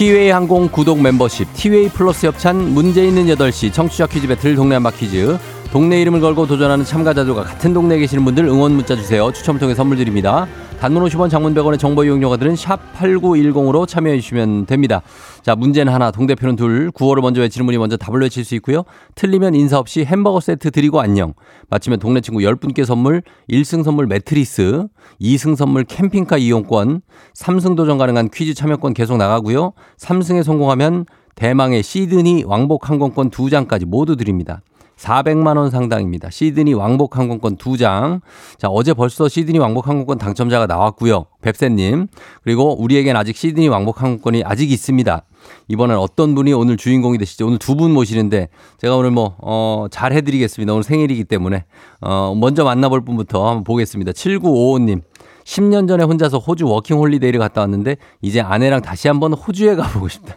티웨이 항공 구독 멤버십, 티웨이 플러스 협찬 문제 있는 8시 청취자 퀴즈 배틀 동네 한바 퀴즈. 동네 이름을 걸고 도전하는 참가자들과 같은 동네에 계시는 분들 응원 문자 주세요. 추첨을 통해 선물 드립니다. 단문 50원 장문 100원의 정보 이용료가 드는 샵 8910으로 참여해 주시면 됩니다. 자, 문제는 하나, 동대표는 둘, 구호를 먼저 외치는 분이 먼저 답을 외칠 수 있고요. 틀리면 인사 없이 햄버거 세트 드리고 안녕. 맞히면 동네 친구 10분께 선물, 1승 선물 매트리스, 2승 선물 캠핑카 이용권, 3승 도전 가능한 퀴즈 참여권 계속 나가고요. 3승에 성공하면 대망의 시드니 왕복 항공권 2장까지 모두 드립니다. 400만 원 상당입니다. 시드니 왕복 항공권 2장. 자, 어제 벌써 시드니 왕복 항공권 당첨자가 나왔고요. 뱁새 님. 그리고 우리에겐 아직 시드니 왕복 항공권이 아직 있습니다. 이번엔 어떤 분이 오늘 주인공이 되시죠? 오늘 두 분 모시는데 제가 오늘 뭐, 어, 잘 해드리겠습니다. 오늘 생일이기 때문에. 어, 먼저 만나볼 분부터 한번 보겠습니다. 7955님. 10년 전에 혼자서 호주 워킹 홀리데이를 갔다 왔는데 이제 아내랑 다시 한번 호주에 가보고 싶다.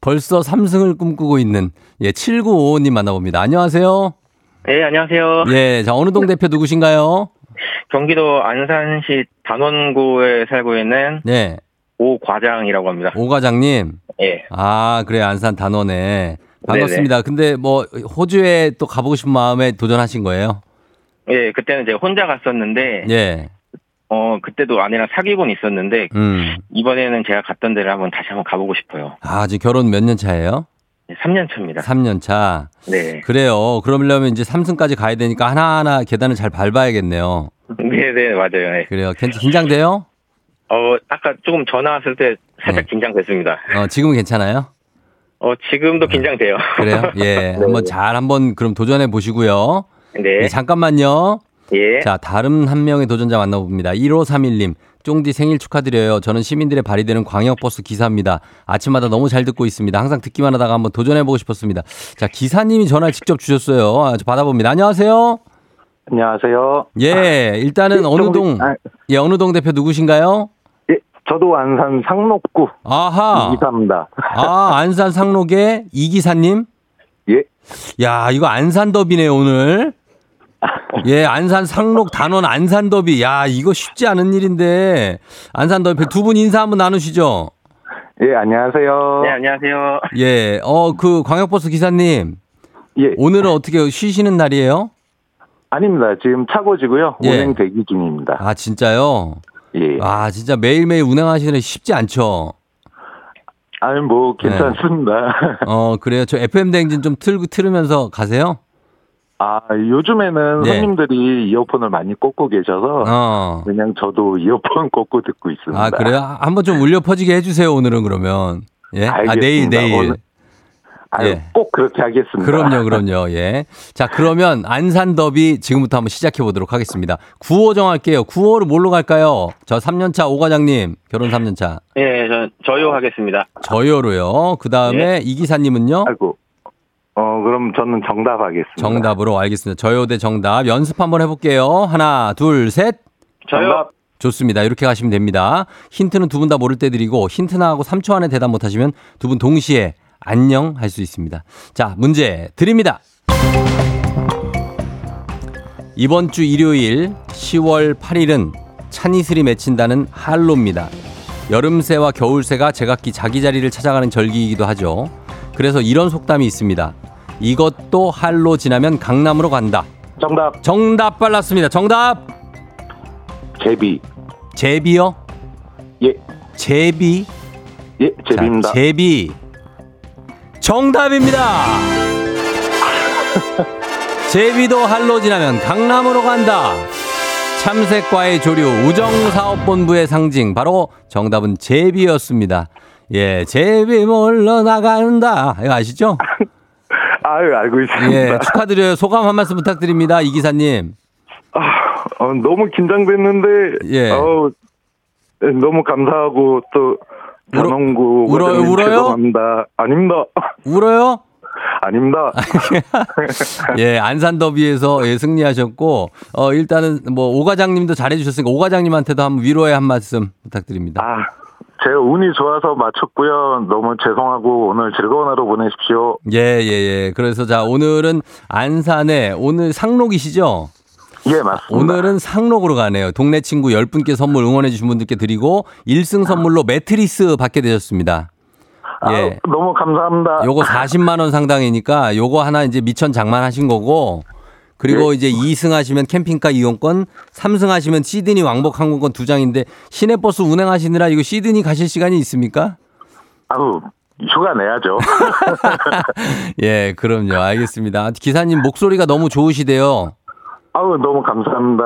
벌써 3승을 꿈꾸고 있는 예, 7955님 만나봅니다. 안녕하세요. 네, 안녕하세요. 예, 자, 어느 동 대표 누구신가요? 경기도 안산시 단원구에 살고 있는 네, 오 과장이라고 합니다. 오 과장님. 예. 아, 그래, 안산 단원에. 반갑습니다. 근데 뭐, 호주에 또 가보고 싶은 마음에 도전하신 거예요? 예, 그때는 제가 혼자 갔었는데, 예, 어, 그때도 아내랑 사귀고는 있었는데, 음. 이번에는 제가 갔던 데를 한번 다시 한번 가보고 싶어요. 아, 지금 결혼 몇 년 차예요? 3년 차입니다. 3년 차. 네. 그래요. 그러려면 이제 3승까지 가야 되니까 하나하나 계단을 잘 밟아야겠네요. 네, 네, 맞아요. 네. 그래요. 괜- 긴장돼요? 어, 아까 조금 전화 왔을 때 살짝 네. 긴장됐습니다. 어, 지금은 괜찮아요? 어, 지금도 긴장돼요. 그래요? 예. 한번 잘 한번 그럼 도전해 보시고요. 네. 네, 잠깐만요. 예. 자, 다른 한 명의 도전자 만나봅니다. 1531님. 쫑디 생일 축하드려요. 저는 시민들의 발이 되는 광역버스 기사입니다. 아침마다 너무 잘 듣고 있습니다. 항상 듣기만 하다가 한번 도전해보고 싶었습니다. 자, 기사님이 전화 직접 주셨어요. 아, 저 받아봅니다. 안녕하세요. 안녕하세요. 예, 일단은 어느 동, 아, 예, 어느 동 대표 누구신가요? 예, 저도 안산 상록구 아하. 이사입니다. 아, 안산 상록의 이기사님? 예. 야, 이거 안산 더비네요, 오늘. 예, 안산 상록 단원 안산 더비. 야, 이거 쉽지 않은 일인데. 안산 더비 두 분 인사 한번 나누시죠. 예, 안녕하세요. 네, 안녕하세요. 예, 어, 그 광역버스 기사님. 예, 오늘은 어떻게 쉬시는 날이에요? 아닙니다. 지금 차고지고요. 예. 운행 대기 중입니다. 아, 진짜요? 예. 아, 진짜 매일매일 운행하시는 쉽지 않죠? 아니, 뭐, 괜찮습니다. 어, 그래요. 저 FM 대행진 좀 틀고 틀으면서 가세요? 아, 요즘에는 네. 손님들이 이어폰을 많이 꽂고 계셔서 어. 그냥 저도 이어폰 꽂고 듣고 있습니다. 아, 그래요? 한번 좀 울려 퍼지게 해 주세요, 오늘은 그러면. 예? 아, 알겠습니다. 내일, 내일. 오늘- 아유, 예. 꼭 그렇게 하겠습니다. 그럼요, 그럼요. 예. 자, 그러면 안산 더비 지금부터 한번 시작해 보도록 하겠습니다. 구호 정할게요. 구호를 뭘로 갈까요? 저 3년차 오 과장님, 결혼 3년차. 예, 저 저요 하겠습니다. 저요로요. 그 다음에 이 기사님은요? 아이고. 어, 그럼 저는 정답 하겠습니다. 정답으로 알겠습니다. 저요 대 정답. 연습 한번 해볼게요. 하나, 둘, 셋. 저요. 정답. 좋습니다. 이렇게 가시면 됩니다. 힌트는 두 분 다 모를 때 드리고 힌트 나 하고 3초 안에 대답 못하시면 두 분 동시에 안녕 할 수 있습니다. 자, 문제 드립니다. 이번 주 일요일 10월 8일은 찬이슬이 맺힌다는 한로입니다. 여름새와 겨울새가 제각기 자기 자리를 찾아가는 절기이기도 하죠. 그래서 이런 속담이 있습니다. 이것도 한로 지나면 강남으로 간다. 정답. 정답 빨랐습니다. 정답 제비. 제비요? 예. 제비. 예, 제비입니다. 자, 제비. 정답입니다. 제비도 할로 지나면 강남으로 간다. 참새과의 조류 우정사업본부의 상징 바로 정답은 제비였습니다. 예, 제비 몰러 나간다. 이거 아시죠? 아유, 알고 있습니다. 예, 축하드려요. 소감 한 말씀 부탁드립니다. 이 기사님. 아, 어, 너무 긴장됐는데, 예. 어, 너무 감사하고 또 울어- 전원구 과장님 울어요? 죄송합니다. 아닙니다. 울어요? 아닙니다. 예, 안산 더비에서 예, 승리하셨고, 어, 일단은 뭐, 오 과장님도 잘해 주셨으니까, 오 과장님한테도 한번 위로의 한 말씀 부탁드립니다. 아, 제 운이 좋아서 맞췄고요. 너무 죄송하고 오늘 즐거운 하루 보내십시오. 예, 예, 예. 그래서 자, 오늘은 안산에, 오늘 상록이시죠? 예, 맞습니다. 오늘은 상록으로 가네요. 동네 친구 10분께 선물 응원해 주신 분들께 드리고, 1승 선물로 매트리스 받게 되셨습니다. 아, 예. 너무 감사합니다. 요거 40만 원 상당이니까, 요거 하나 이제 미천 장만하신 거고, 그리고 이제 2승 하시면 캠핑카 이용권, 3승 하시면 시드니 왕복 항공권 두 장인데, 시내버스 운행하시느라 이거 시드니 가실 시간이 있습니까? 아우, 휴가 내야죠. 예, 그럼요. 알겠습니다. 기사님 목소리가 너무 좋으시대요. 아우, 너무 감사합니다.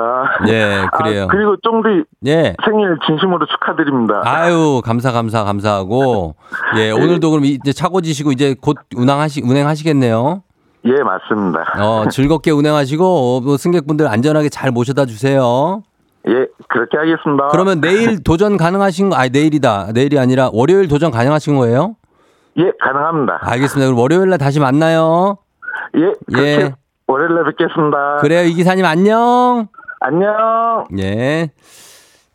예, 그래요. 아, 그리고 쫑디 예. 생일 진심으로 축하드립니다. 아유, 감사, 감사, 감사하고. 예, 오늘도 그럼 이제 차고 지시고 이제 곧 운항하시, 운행하시겠네요. 예, 맞습니다. 어, 즐겁게 운행하시고, 어, 뭐 승객분들 안전하게 잘 모셔다 주세요. 예, 그렇게 하겠습니다. 그러면 내일 도전 가능하신 거, 아니, 내일이다. 내일이 아니라 월요일 도전 가능하신 거예요? 예, 가능합니다. 알겠습니다. 그럼 월요일 날 다시 만나요. 예, 예. 월요일에 뵙겠습니다. 그래요, 이 기사님 안녕. 안녕. 예.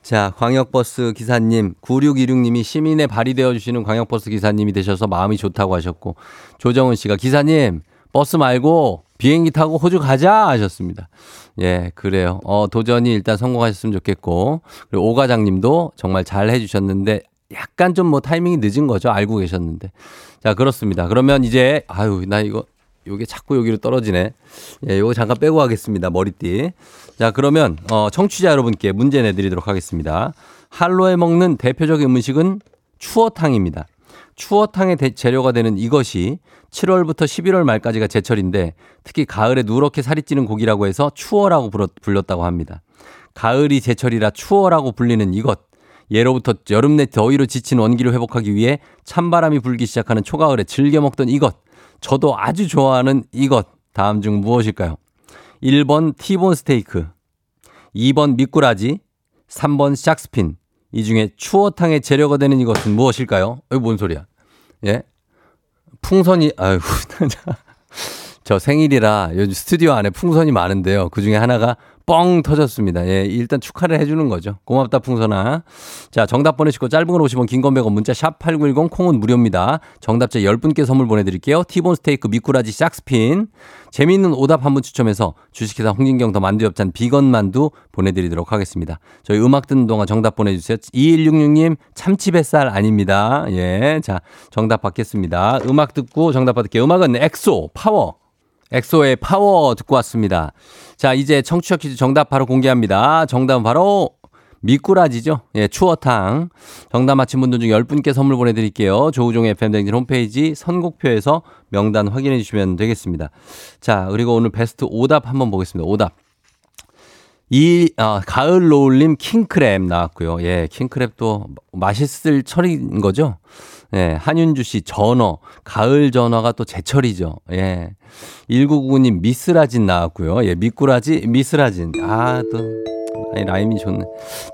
자, 광역버스 기사님, 9616님이 시민의 발이 되어주시는 광역버스 기사님이 되셔서 마음이 좋다고 하셨고, 조정은 씨가 기사님, 버스 말고 비행기 타고 호주 가자 하셨습니다. 예, 그래요. 어, 도전이 일단 성공하셨으면 좋겠고, 그리고 오 과장님도 정말 잘 해주셨는데, 약간 좀 뭐 타이밍이 늦은 거죠. 알고 계셨는데. 자, 그렇습니다. 그러면 이제, 아유, 나 이거, 요게 자꾸 여기로 떨어지네. 예, 요거 잠깐 빼고 하겠습니다. 머리띠. 자, 그러면, 어, 청취자 여러분께 문제 내드리도록 하겠습니다. 한로에 먹는 대표적인 음식은 추어탕입니다. 추어탕의 대- 재료가 되는 이것이 7월부터 11월 말까지가 제철인데 특히 가을에 누렇게 살이 찌는 고기라고 해서 추어라고 불렀- 불렸다고 합니다. 가을이 제철이라 추어라고 불리는 이것. 예로부터 여름 내 더위로 지친 원기를 회복하기 위해 찬바람이 불기 시작하는 초가을에 즐겨 먹던 이것. 저도 아주 좋아하는 이것. 다음 중 무엇일까요? 1번 티본 스테이크, 2번 미꾸라지, 3번 샥스핀. 이 중에 추어탕의 재료가 되는 이것은 무엇일까요? 이거 뭔 소리야? 예? 풍선이, 아유, 저 생일이라 요즘 스튜디오 안에 풍선이 많은데요. 그 중에 하나가 뻥 터졌습니다. 예, 일단 축하를 해주는 거죠. 고맙다, 풍선아. 자, 정답 보내시고 짧은 걸 50원, 긴 건 100원, 문자 샵 8910, 콩은 무료입니다. 정답자 10분께 선물 보내드릴게요. 티본 스테이크, 미꾸라지, 샥스핀. 재미있는 오답 한 분 추첨해서 주식회사 홍진경 더 만두엽찬 비건 만두 보내드리도록 하겠습니다. 저희 음악 듣는 동안 정답 보내주세요. 2166님, 참치 뱃살 아닙니다. 예, 자, 정답 받겠습니다. 음악 듣고 정답 받을게요. 음악은 엑소, 파워. 엑소의 파워 듣고 왔습니다. 자, 이제 청취자 퀴즈 정답 바로 공개합니다. 정답은 바로 미꾸라지죠. 예, 추어탕. 정답 맞힌 분들 중 10분께 선물 보내드릴게요. 조우종의 FM댕진 홈페이지 선곡표에서 명단 확인해 주시면 되겠습니다. 자, 그리고 오늘 베스트 오답 한번 보겠습니다. 오답. 이, 아, 가을 노을님 킹크랩 나왔고요. 예, 킹크랩도 맛있을 철인 거죠? 예, 한윤주 씨 전어. 가을 전어가 또 제철이죠. 예. 1999님 미스라진 나왔고요. 예, 미꾸라지, 미스라진. 아, 또. 아니, 라임이 좋네.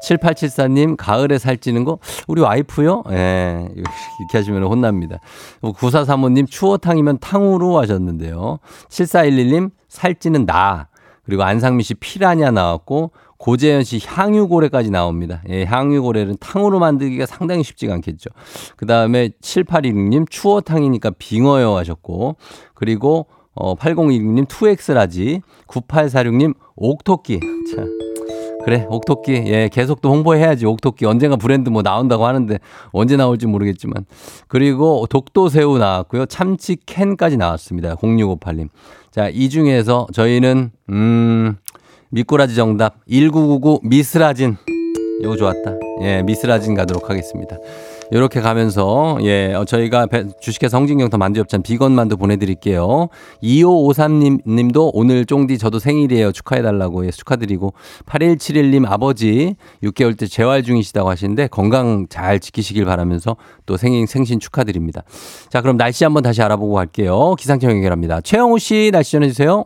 7874님, 가을에 살찌는 거? 우리 와이프요? 예, 이렇게 하시면 혼납니다. 9435님, 추어탕이면 탕후루 하셨는데요. 7411님, 살찌는 나. 그리고 안상민 씨 피라냐 나왔고, 고재현 씨 향유고래까지 나옵니다. 예, 향유고래는 탕으로 만들기가 상당히 쉽지가 않겠죠. 그 다음에 7816님 추어탕이니까 빙어요 하셨고, 그리고 어, 8016님 two X large, 9846님 옥토끼. 자. 그래, 옥토끼. 예, 계속 또 홍보해야지. 옥토끼. 언젠가 브랜드 뭐 나온다고 하는데 언제 나올지 모르겠지만. 그리고 독도새우 나왔고요. 참치 캔까지 나왔습니다. 0658님. 자, 이 중에서 저희는, 음, 미꾸라지 정답 1999 미스라진. 요거 좋았다. 예, 미스라진 가도록 하겠습니다. 이렇게 가면서 예 어, 저희가 배- 주식회사 성진경더 만두엽찬 비건 만두 보내드릴게요. 2553님 님도 오늘 쫑디 저도 생일이에요. 축하해달라고 예, 축하드리고 8171님 아버지 6개월 때 재활 중이시다고 하시는데 건강 잘 지키시길 바라면서 또 생일 생신 축하드립니다. 자 그럼 날씨 한번 다시 알아보고 갈게요. 기상청 연결합니다. 최영우 씨 날씨 전해주세요.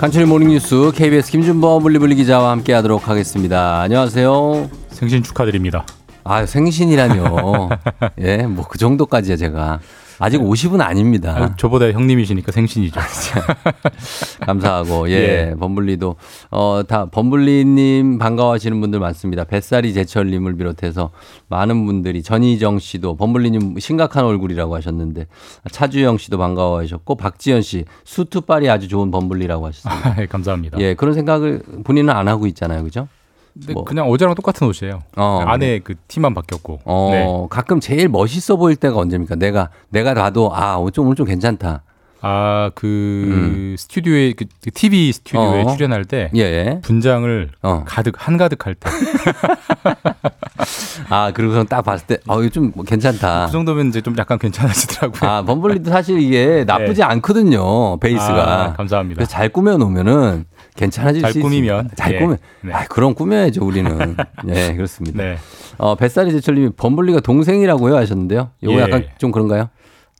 간추리 모닝뉴스 KBS 김준범 물리블리 기자와 함께하도록 하겠습니다. 안녕하세요. 생신 축하드립니다. 아 생신이라뇨. 예, 뭐 그 정도까지야 제가. 아직 50은 아닙니다. 아, 저보다 형님이시니까 생신이죠. 감사하고 예, 예. 범블리도 어 다 범블리님 반가워하시는 분들 많습니다. 뱃살이 제철님을 비롯해서 많은 분들이 전희정 씨도 범블리님 심각한 얼굴이라고 하셨는데 차주영 씨도 반가워하셨고 박지현 씨 수트빨이 아주 좋은 범블리라고 하셨습니다. 아, 예, 감사합니다. 예 그런 생각을 본인은 안 하고 있잖아요, 그죠? 근데 뭐. 그냥 어제랑 똑같은 옷이에요. 어. 안에 그 티만 바뀌었고. 어 네. 가끔 제일 멋있어 보일 때가 언제입니까? 내가 내가 봐도 아 오늘 좀 오늘 좀 괜찮다. 아, 그 스튜디오에 그 TV 스튜디오에 음. 어. 출연할 때 예. 예. 분장을 어. 가득 한 가득 할 때. 아 그리고서 딱 봤을 때 어 이거 좀 괜찮다. 그 정도면 이제 좀 약간 괜찮아지더라고요. 아, 범블리도 사실 이게 나쁘지 않거든요. 베이스가. 아, 감사합니다. 잘 꾸며 놓으면은 괜찮아질 잘 수 꾸미면. 잘 예. 꾸면. 네. 아, 그럼 꾸며야죠, 우리는. 예, 그렇습니다. 네. 어, 뱃살이 제철님이 범블리가 동생이라고요 하셨는데요. 요거 예. 약간 좀 그런가요?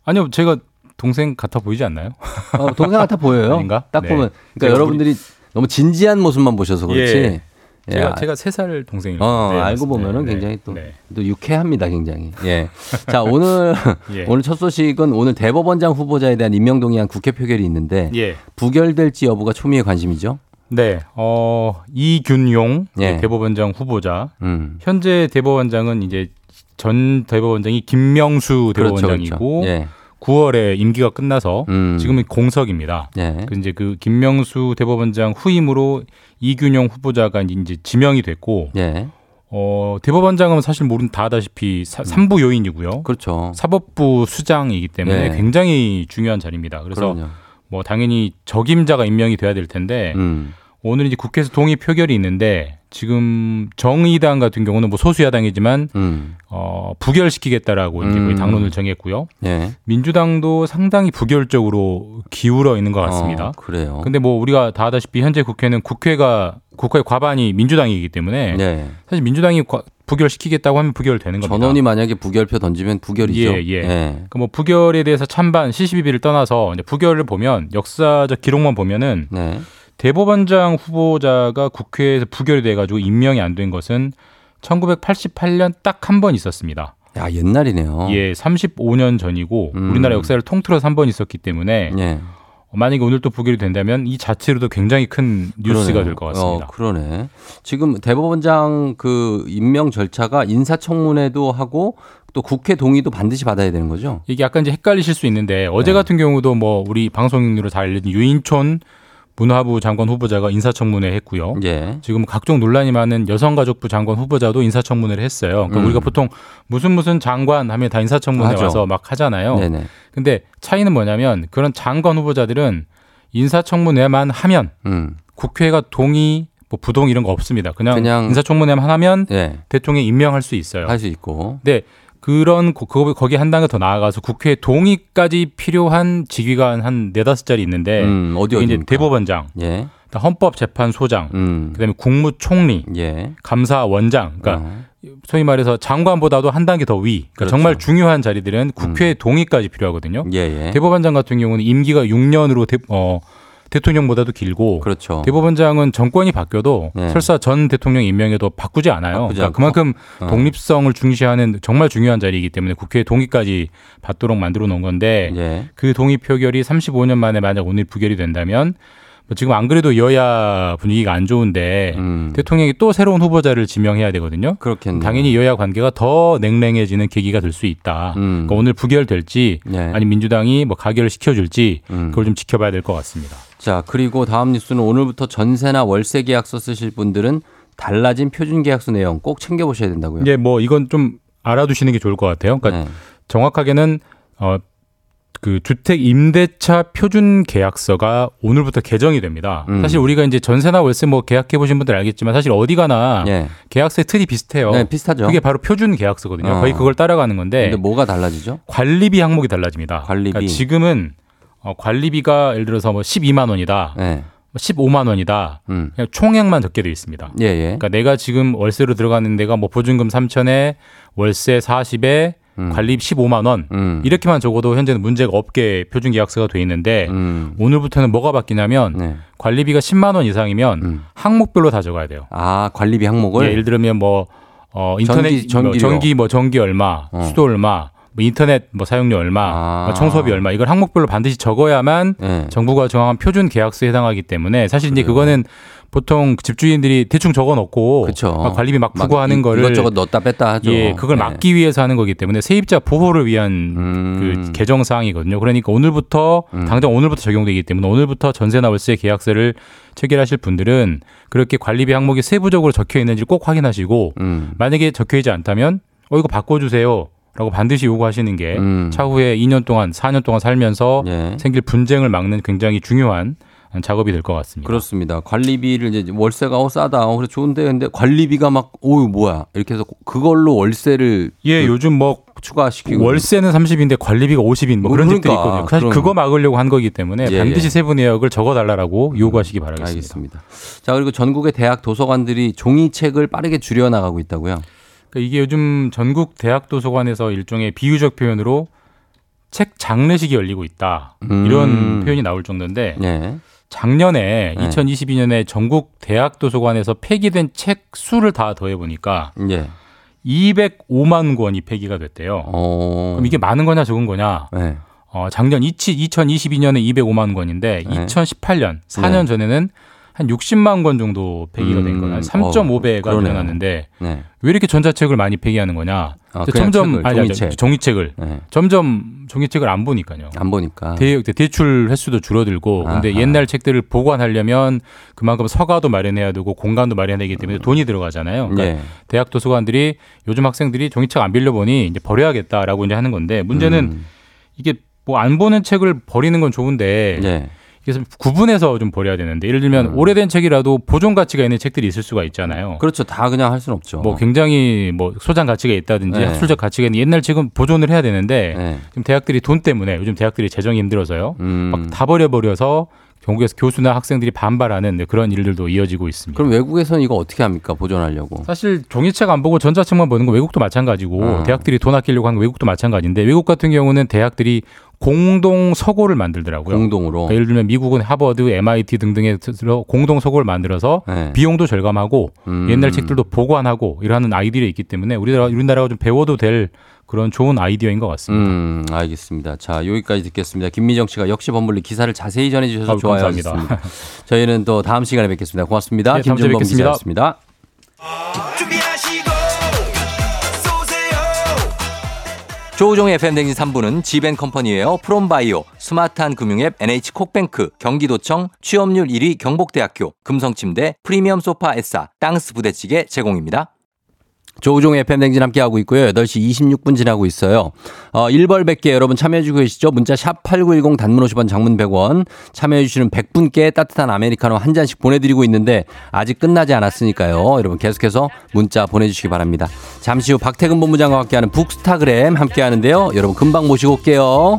아니요, 제가 동생 같아 보이지 않나요? 어, 동생 같아 보여요. 아닌가? 딱 네. 보면. 그러니까 여러분들이 너무 진지한 모습만 보셔서 그렇지. 예. 예, 제가 아, 제가 세 살 동생이에요. 어, 네, 알고. 보면은 네, 굉장히 또, 네. 또 유쾌합니다, 굉장히. 예. 자, 오늘, 예. 오늘 첫 소식은 오늘 대법원장 후보자에 대한 임명 동의안 국회 표결이 있는데 예. 부결될지 여부가 초미의 관심이죠. 네. 어, 이균용 예. 대법원장 후보자. 음. 현재 대법원장은 이제 전 대법원장이 김명수 그렇죠, 대법원장이고 그렇죠. 예. 9월에 임기가 끝나서 음. 지금은 공석입니다. 예. 그 이제 그 김명수 대법원장 후임으로 이균용 후보자가 이제 지명이 됐고 예. 어, 대법원장은 사실 모른 다 아다시피 사, 삼부 요인이고요. 그렇죠. 사법부 수장이기 때문에 네. 굉장히 중요한 자리입니다. 그래서 그럼요. 뭐 당연히 적임자가 임명이 돼야 될 텐데 음. 오늘 이제 국회에서 동의 표결이 있는데 지금 정의당 같은 경우는 뭐 소수야당이지만 음. 어, 부결시키겠다라고 이제 거의 음. 당론을 정했고요. 예. 민주당도 상당히 부결적으로 기울어 있는 것 같습니다. 어, 그래요. 근데 뭐 우리가 다 아다시피 현재 국회는 국회가 국회 과반이 민주당이기 때문에 예. 사실 민주당이 과- 부결시키겠다고 하면 부결되는 겁니다. 전원이 만약에 부결표 던지면 부결이죠. 예, 예. 그러니까 뭐 부결에 대해서 찬반 72비를 떠나서 이제 부결을 보면 역사적 기록만 보면은 네. 대법원장 후보자가 국회에서 부결이 돼가지고 임명이 안 된 것은 1988년 딱 한 번 있었습니다. 야 옛날이네요. 예, 35년 전이고 음. 우리나라 역사를 통틀어서 한 번 있었기 때문에 예. 만약에 오늘 또 부결이 된다면 이 자체로도 굉장히 큰 뉴스가. 될 것 같습니다. 어, 그러네. 지금 대법원장 그 임명 절차가 인사청문회도 하고 또 국회 동의도 반드시 받아야 되는 거죠. 이게 약간 이제 헷갈리실 수 있는데 어제 네. 같은 경우도 뭐 우리 방송인으로 잘 알려진 유인촌 문화부 장관 후보자가 인사청문회 했고요. 예. 지금 각종 논란이 많은 여성가족부 장관 후보자도 인사청문회를 했어요. 그러니까 음. 우리가 보통 무슨 무슨 장관 하면 다 인사청문회 하죠. 와서 막 하잖아요. 네네. 근데 차이는 뭐냐면 그런 장관 후보자들은 인사청문회만 하면 음. 국회가 동의 뭐 부동 이런 거 없습니다. 그냥, 그냥- 인사청문회만 하면 예. 대통령 임명할 수 있어요. 할 수 있고. 근데 그런 거- 그거 거기 한 단계 더 나아가서 국회 동의까지 필요한 직위가 한 네다섯 자리 있는데 음, 어디 이제? 대법원장, 예. 헌법재판소장, 음. 그다음에 국무총리, 예. 감사원장, 그러니까 어. 소위 말해서 장관보다도 한 단계 더 위. 그러니까 그렇죠. 음. 정말 중요한 자리들은 국회 동의까지 필요하거든요. 예, 예. 대법원장 같은 경우는 임기가 6년으로 대, 어, 대통령보다도 길고 그렇죠. 대법원장은 정권이 바뀌어도 네. 설사 전 대통령 임명에도 바꾸지 않아요. 바꾸지 그러니까. 그만큼 어. 독립성을 중시하는 정말 중요한 자리이기 때문에 국회 동의까지 받도록 만들어 놓은 건데 예. 그 동의 표결이 35년 만에 만약 오늘 부결이 된다면 뭐 지금 안 그래도 여야 분위기가 안 좋은데 음. 대통령이 또 새로운 후보자를 지명해야 되거든요. 그렇겠네요. 당연히 여야 관계가 더 냉랭해지는 계기가 될 수 있다. 음. 그러니까 오늘 부결될지 예. 아니 민주당이 뭐 가결을 시켜줄지 음. 그걸 좀 지켜봐야 될 것 같습니다. 자, 그리고 다음 뉴스는 오늘부터 전세나 월세 계약서 쓰실 분들은 달라진 표준 계약서 내용 꼭 챙겨 보셔야 된다고요. 이제 뭐 이건 좀 알아두시는 게 좋을 것 같아요. 그러니까 네. 정확하게는 어. 그 주택 임대차 표준 계약서가 오늘부터 개정이 됩니다. 음. 사실 우리가 이제 전세나 월세 뭐 계약해 보신 분들 알겠지만 사실 어디 가나 예. 계약서의 틀이 비슷해요. 네, 비슷하죠. 그게 바로 표준 계약서거든요. 어. 거의 그걸 따라가는 건데 근데 뭐가 달라지죠? 관리비 항목이 달라집니다. 관리비. 그러니까 지금은 어, 관리비가 예를 들어서 뭐 12만 원이다, 예. 뭐 15만 원이다. 음. 그냥 총액만 적게 되어 있습니다. 예, 예. 그러니까 내가 지금 월세로 들어가는 데가 뭐 보증금 3천에 월세 40에 음. 관리비 15만 원 음. 이렇게만 적어도 현재는 문제가 없게 표준 계약서가 돼 있는데 음. 오늘부터는 뭐가 바뀌냐면 네. 관리비가 10만 원 이상이면 음. 항목별로 다 적어야 돼요. 아, 관리비 항목을 예, 예를 들면 뭐 어, 인터넷 전기- 뭐 전기료. 전기 뭐 전기 얼마, 어. 수도 얼마, 뭐 인터넷 뭐 사용료 얼마, 아. 뭐 청소비 얼마 이걸 항목별로 반드시 적어야만 예. 정부가 정한 표준 계약서에 해당하기 때문에 사실 이제 그래요. 그거는 보통 집주인들이 대충 적어 놓고. 막 관리비 막 푸고 막 하는 이- 거를 이것저것 넣었다 뺐다 하죠. 예, 그걸 네. 막기 위해서 하는 거기 때문에 세입자 보호를 위한 음. 그 개정 사항이거든요. 그러니까 오늘부터 음. 당장 오늘부터 적용되기 때문에 오늘부터 전세나 월세 계약서를 체결하실 분들은 그렇게 관리비 항목이 세부적으로 적혀 있는지 꼭 확인하시고 음. 만약에 적혀 있지 않다면 어 이거 바꿔 주세요. 라고 반드시 요구하시는 게 음. 차후에 2년 동안 4년 동안 살면서 예. 생길 분쟁을 막는 굉장히 중요한 작업이 될 것 같습니다. 그렇습니다. 관리비를 이제 월세가 어 싸다. 어 그래 좋은데 근데 관리비가 막 오유 뭐야 이렇게 해서 그걸로 월세를 예, 그 요즘 뭐 추가시키고 월세는 30인데 관리비가 50인 뭐 뭐 그런 집들이 그러니까, 있거든요. 사실 그럼. 그거 막으려고 한 거기 때문에 예, 반드시 예. 세부 내역을 적어 달라고 요구하시기 바라겠습니다. 알겠습니다. 자 그리고 전국의 대학 도서관들이 종이책을 빠르게 줄여 나가고 있다고요. 그러니까 이게 요즘 전국 대학 도서관에서 일종의 비유적 표현으로 책 장례식이 열리고 있다 음. 이런 표현이 나올 정도인데 네. 작년에 네. 2022년에 전국 대학 도서관에서 폐기된 책 수를 다 더해 보니까 예. 205만 권이 폐기가 됐대요. 어. 그럼 이게 많은 거냐 적은 거냐? 네. 어, 작년 2022년에 205만 권인데 네. 2018년 4년 전에는 한 60만 권 정도 폐기가 된. 한 음, 3.5배가 어. 늘어났는데 네. 왜 이렇게 전자책을 많이 폐기하는 거냐? 아, 점점 아니, 아니, 종이책. 종이책을 네. 점점 종이책을 안 보니까요. 안 보니까. 대, 대출 횟수도 줄어들고 근데 아하. 옛날 책들을 보관하려면 그만큼 서가도 마련해야 되고 공간도 마련해야 되기 때문에 돈이 들어가잖아요. 그러니까 예. 대학 도서관들이 요즘 학생들이 종이책 안 빌려 보니 이제 버려야겠다라고 이제 하는 건데 문제는 음. 이게 뭐 안 보는 책을 버리는 건 좋은데 예. 그래서 구분해서 좀 버려야 되는데 예를 들면 음. 오래된 책이라도 보존 가치가 있는 책들이 있을 수가 있잖아요. 그렇죠. 다 그냥 할 수는 없죠. 뭐 굉장히 뭐 소장 가치가 있다든지 네. 학술적 가치가 있는 옛날 책은 보존을 해야 되는데 네. 지금 대학들이 돈 때문에 요즘 대학들이 재정이 힘들어서요. 음. 막다 버려 버려서 경북에서 교수나 학생들이 반발하는 그런 일들도 이어지고 있습니다. 그럼 외국에서는 이거 어떻게 합니까? 보존하려고. 사실 종이책 안 보고 전자책만 보는 건 외국도 마찬가지고 어. 대학들이 돈 아끼려고 하는 건 외국도 마찬가지인데 외국 같은 경우는 대학들이 공동 서고를 만들더라고요. 공동으로. 그러니까 예를 들면 미국은 하버드, MIT 등등에 들어 공동 서고를 만들어서 네. 비용도 절감하고 음. 옛날 책들도 보관하고 이러는 아이디어가 있기 때문에 우리나라 우리나라가 좀 배워도 될 그런 좋은 아이디어인 것 같습니다. 음, 알겠습니다. 자, 여기까지 듣겠습니다. 김미정 씨가 역시 범블리 기사를 자세히 전해 주셔서 아유, 좋아요. 감사합니다. 저희는 또 다음 시간에 뵙겠습니다. 고맙습니다. 네, 김준범. 기자였습니다. 조우종의 FM댕진 3부는 지벤컴퍼니웨어 프롬바이오, 스마트한 금융앱 NH콕뱅크, 경기도청, 취업률 1위 경복대학교, 금성침대, 프리미엄 소파 에싸, 땅스 부대찌개 제공입니다. 조우종의 FM댕진 함께하고 있고요. 8시 26분 지나고 있어요. 어, 1벌 100개 여러분 참여해주고 계시죠? 문자 샵8910 단문 50원 장문 100원 참여해주시는 100분께 따뜻한 아메리카노 한 잔씩 보내드리고 있는데 아직 끝나지 않았으니까요. 여러분 계속해서 문자 보내주시기 바랍니다. 잠시 후 박태근 본부장과 함께하는 북스타그램 함께하는데요. 여러분 금방 모시고 올게요.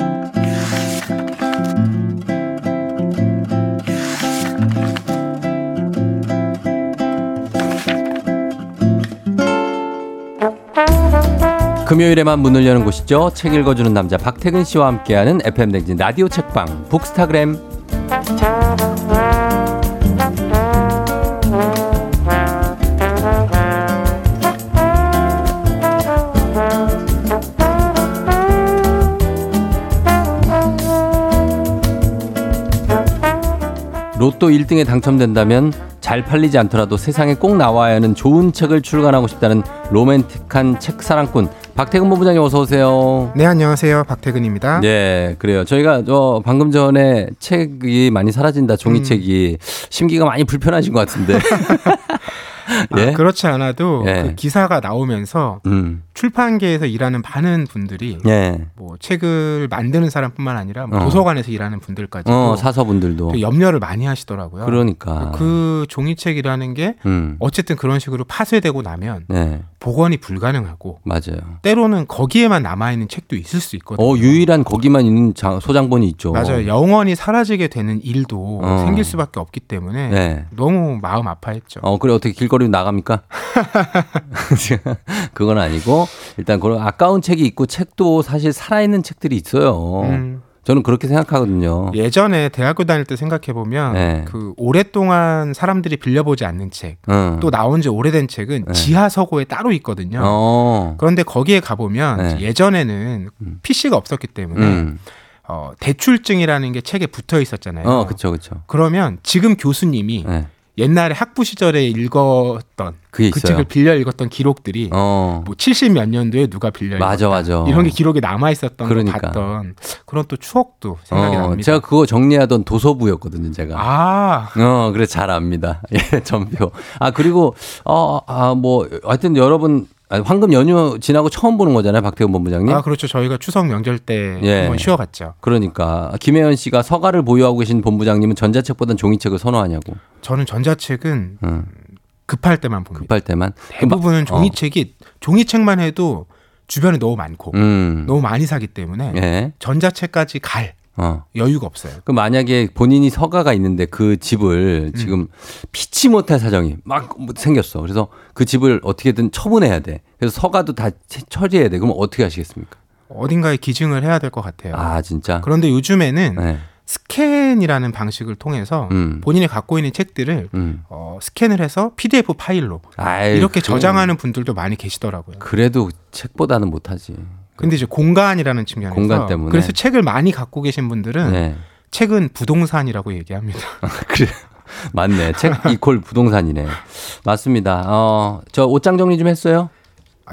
금요일에만 문을 여는 곳이죠. 책 읽어주는 남자 박태근 씨와 함께하는 FM댕진 라디오 책방 북스타그램 로또 1등에 당첨된다면 잘 팔리지 않더라도 세상에 꼭 나와야 하는 좋은 책을 출간하고 싶다는 로맨틱한 책 사랑꾼 박태근 본부장님 어서 오세요. 네, 안녕하세요. 박태근입니다. 네, 그래요. 저희가 저 방금 전에 책이 많이 사라진다 종이책이 심기가 많이 불편하신 것 같은데. 예? 아, 그렇지 않아도 예. 그 기사가 나오면서 음. 출판계에서 일하는 많은 분들이 예. 뭐 책을 만드는 사람뿐만 아니라 뭐 어. 도서관에서 일하는 분들까지 어, 사서분들도. 또 염려를 많이 하시더라고요. 그러니까. 그 종이책이라는 게 음. 어쨌든 그런 식으로 파쇄되고 나면 네. 복원이 불가능하고 맞아요. 때로는 거기에만 남아 있는 책도 있을 수 있거든요. 어, 유일한 거기만 있는 장- 소장본이 있죠. 맞아요. 영원히 사라지게 되는 일도 어. 생길 수밖에 없기 때문에 네. 너무 마음 아파했죠. 어, 그래 어떻게 길거리로 나갑니까? 그건 아니고 일단 그런 아까운 책이 있고 책도 사실 살아 있는 책들이 있어요. 음. 저는 그렇게 생각하거든요. 예전에 대학교 다닐 때 생각해 보면 네. 그 오랫동안 사람들이 빌려보지 않는 책, 응. 또 나온 지 오래된 책은 네. 지하 서고에 따로 있거든요. 어. 그런데 거기에 가 보면 네. 예전에는 PC가 없었기 때문에 음. 어, 대출증이라는 게 책에 붙어 있었잖아요. 어, 그쵸, 그쵸. 그러면 지금 교수님이 네. 옛날에 학부 시절에 읽었던 그 있어요. 책을 빌려 읽었던 기록들이 어. 뭐 70 몇 년도에 누가 빌려 맞아. 맞아. 이런 게 기록에 남아 있었던 그러니까. 걸 봤던 그런 또 추억도 생각이 어, 납니다. 제가 그거 정리하던 도서부였거든요, 제가. 아, 어, 그래 잘 압니다. 예, 전표. 아, 그리고 어, 아, 뭐 하여튼 여러분 아, 황금 연휴 지나고 처음 보는 거잖아요, 박태훈 본부장님. 아 그렇죠. 저희가 추석 명절 때 예. 한번 쉬어갔죠. 그러니까 김혜연 씨가 서가를 보유하고 계신 본부장님은 전자책보단 종이책을 선호하냐고. 저는 전자책은 응. 급할 때만 봅니다. 급할 때만. 대부분은 그 마- 종이책이 종이책만 해도 주변에 너무 많고 어. 음. 너무 많이 사기 때문에 예. 전자책까지 갈 어. 여유가 없어요. 그 만약에 본인이 서가가 있는데 그 집을 지금 피치 못할 사정이 막뭐 생겼어. 그래서 그 집을 어떻게든 처분해야 돼. 그래서 서가도 다 채- 처리해야 돼. 그럼 어떻게 하시겠습니까? 어딘가에 기증을 해야 될 것 같아요. 아, 진짜. 그런데 요즘에는 네. 스캔이라는 방식을 통해서 음. 본인이 갖고 있는 책들을 음. 어, 스캔을 해서 PDF 파일로 아이, 이렇게 그- 저장하는 분들도 많이 계시더라고요. 그래도 책보다는 못하지. 근데 이제 공간이라는 측면에서 공간 때문에. 그래서 책을 많이 갖고 계신 분들은 네. 책은 부동산이라고 얘기합니다. 그래. 맞네. 책 이콜 부동산이네. 맞습니다. 어, 저 옷장 정리 좀 했어요?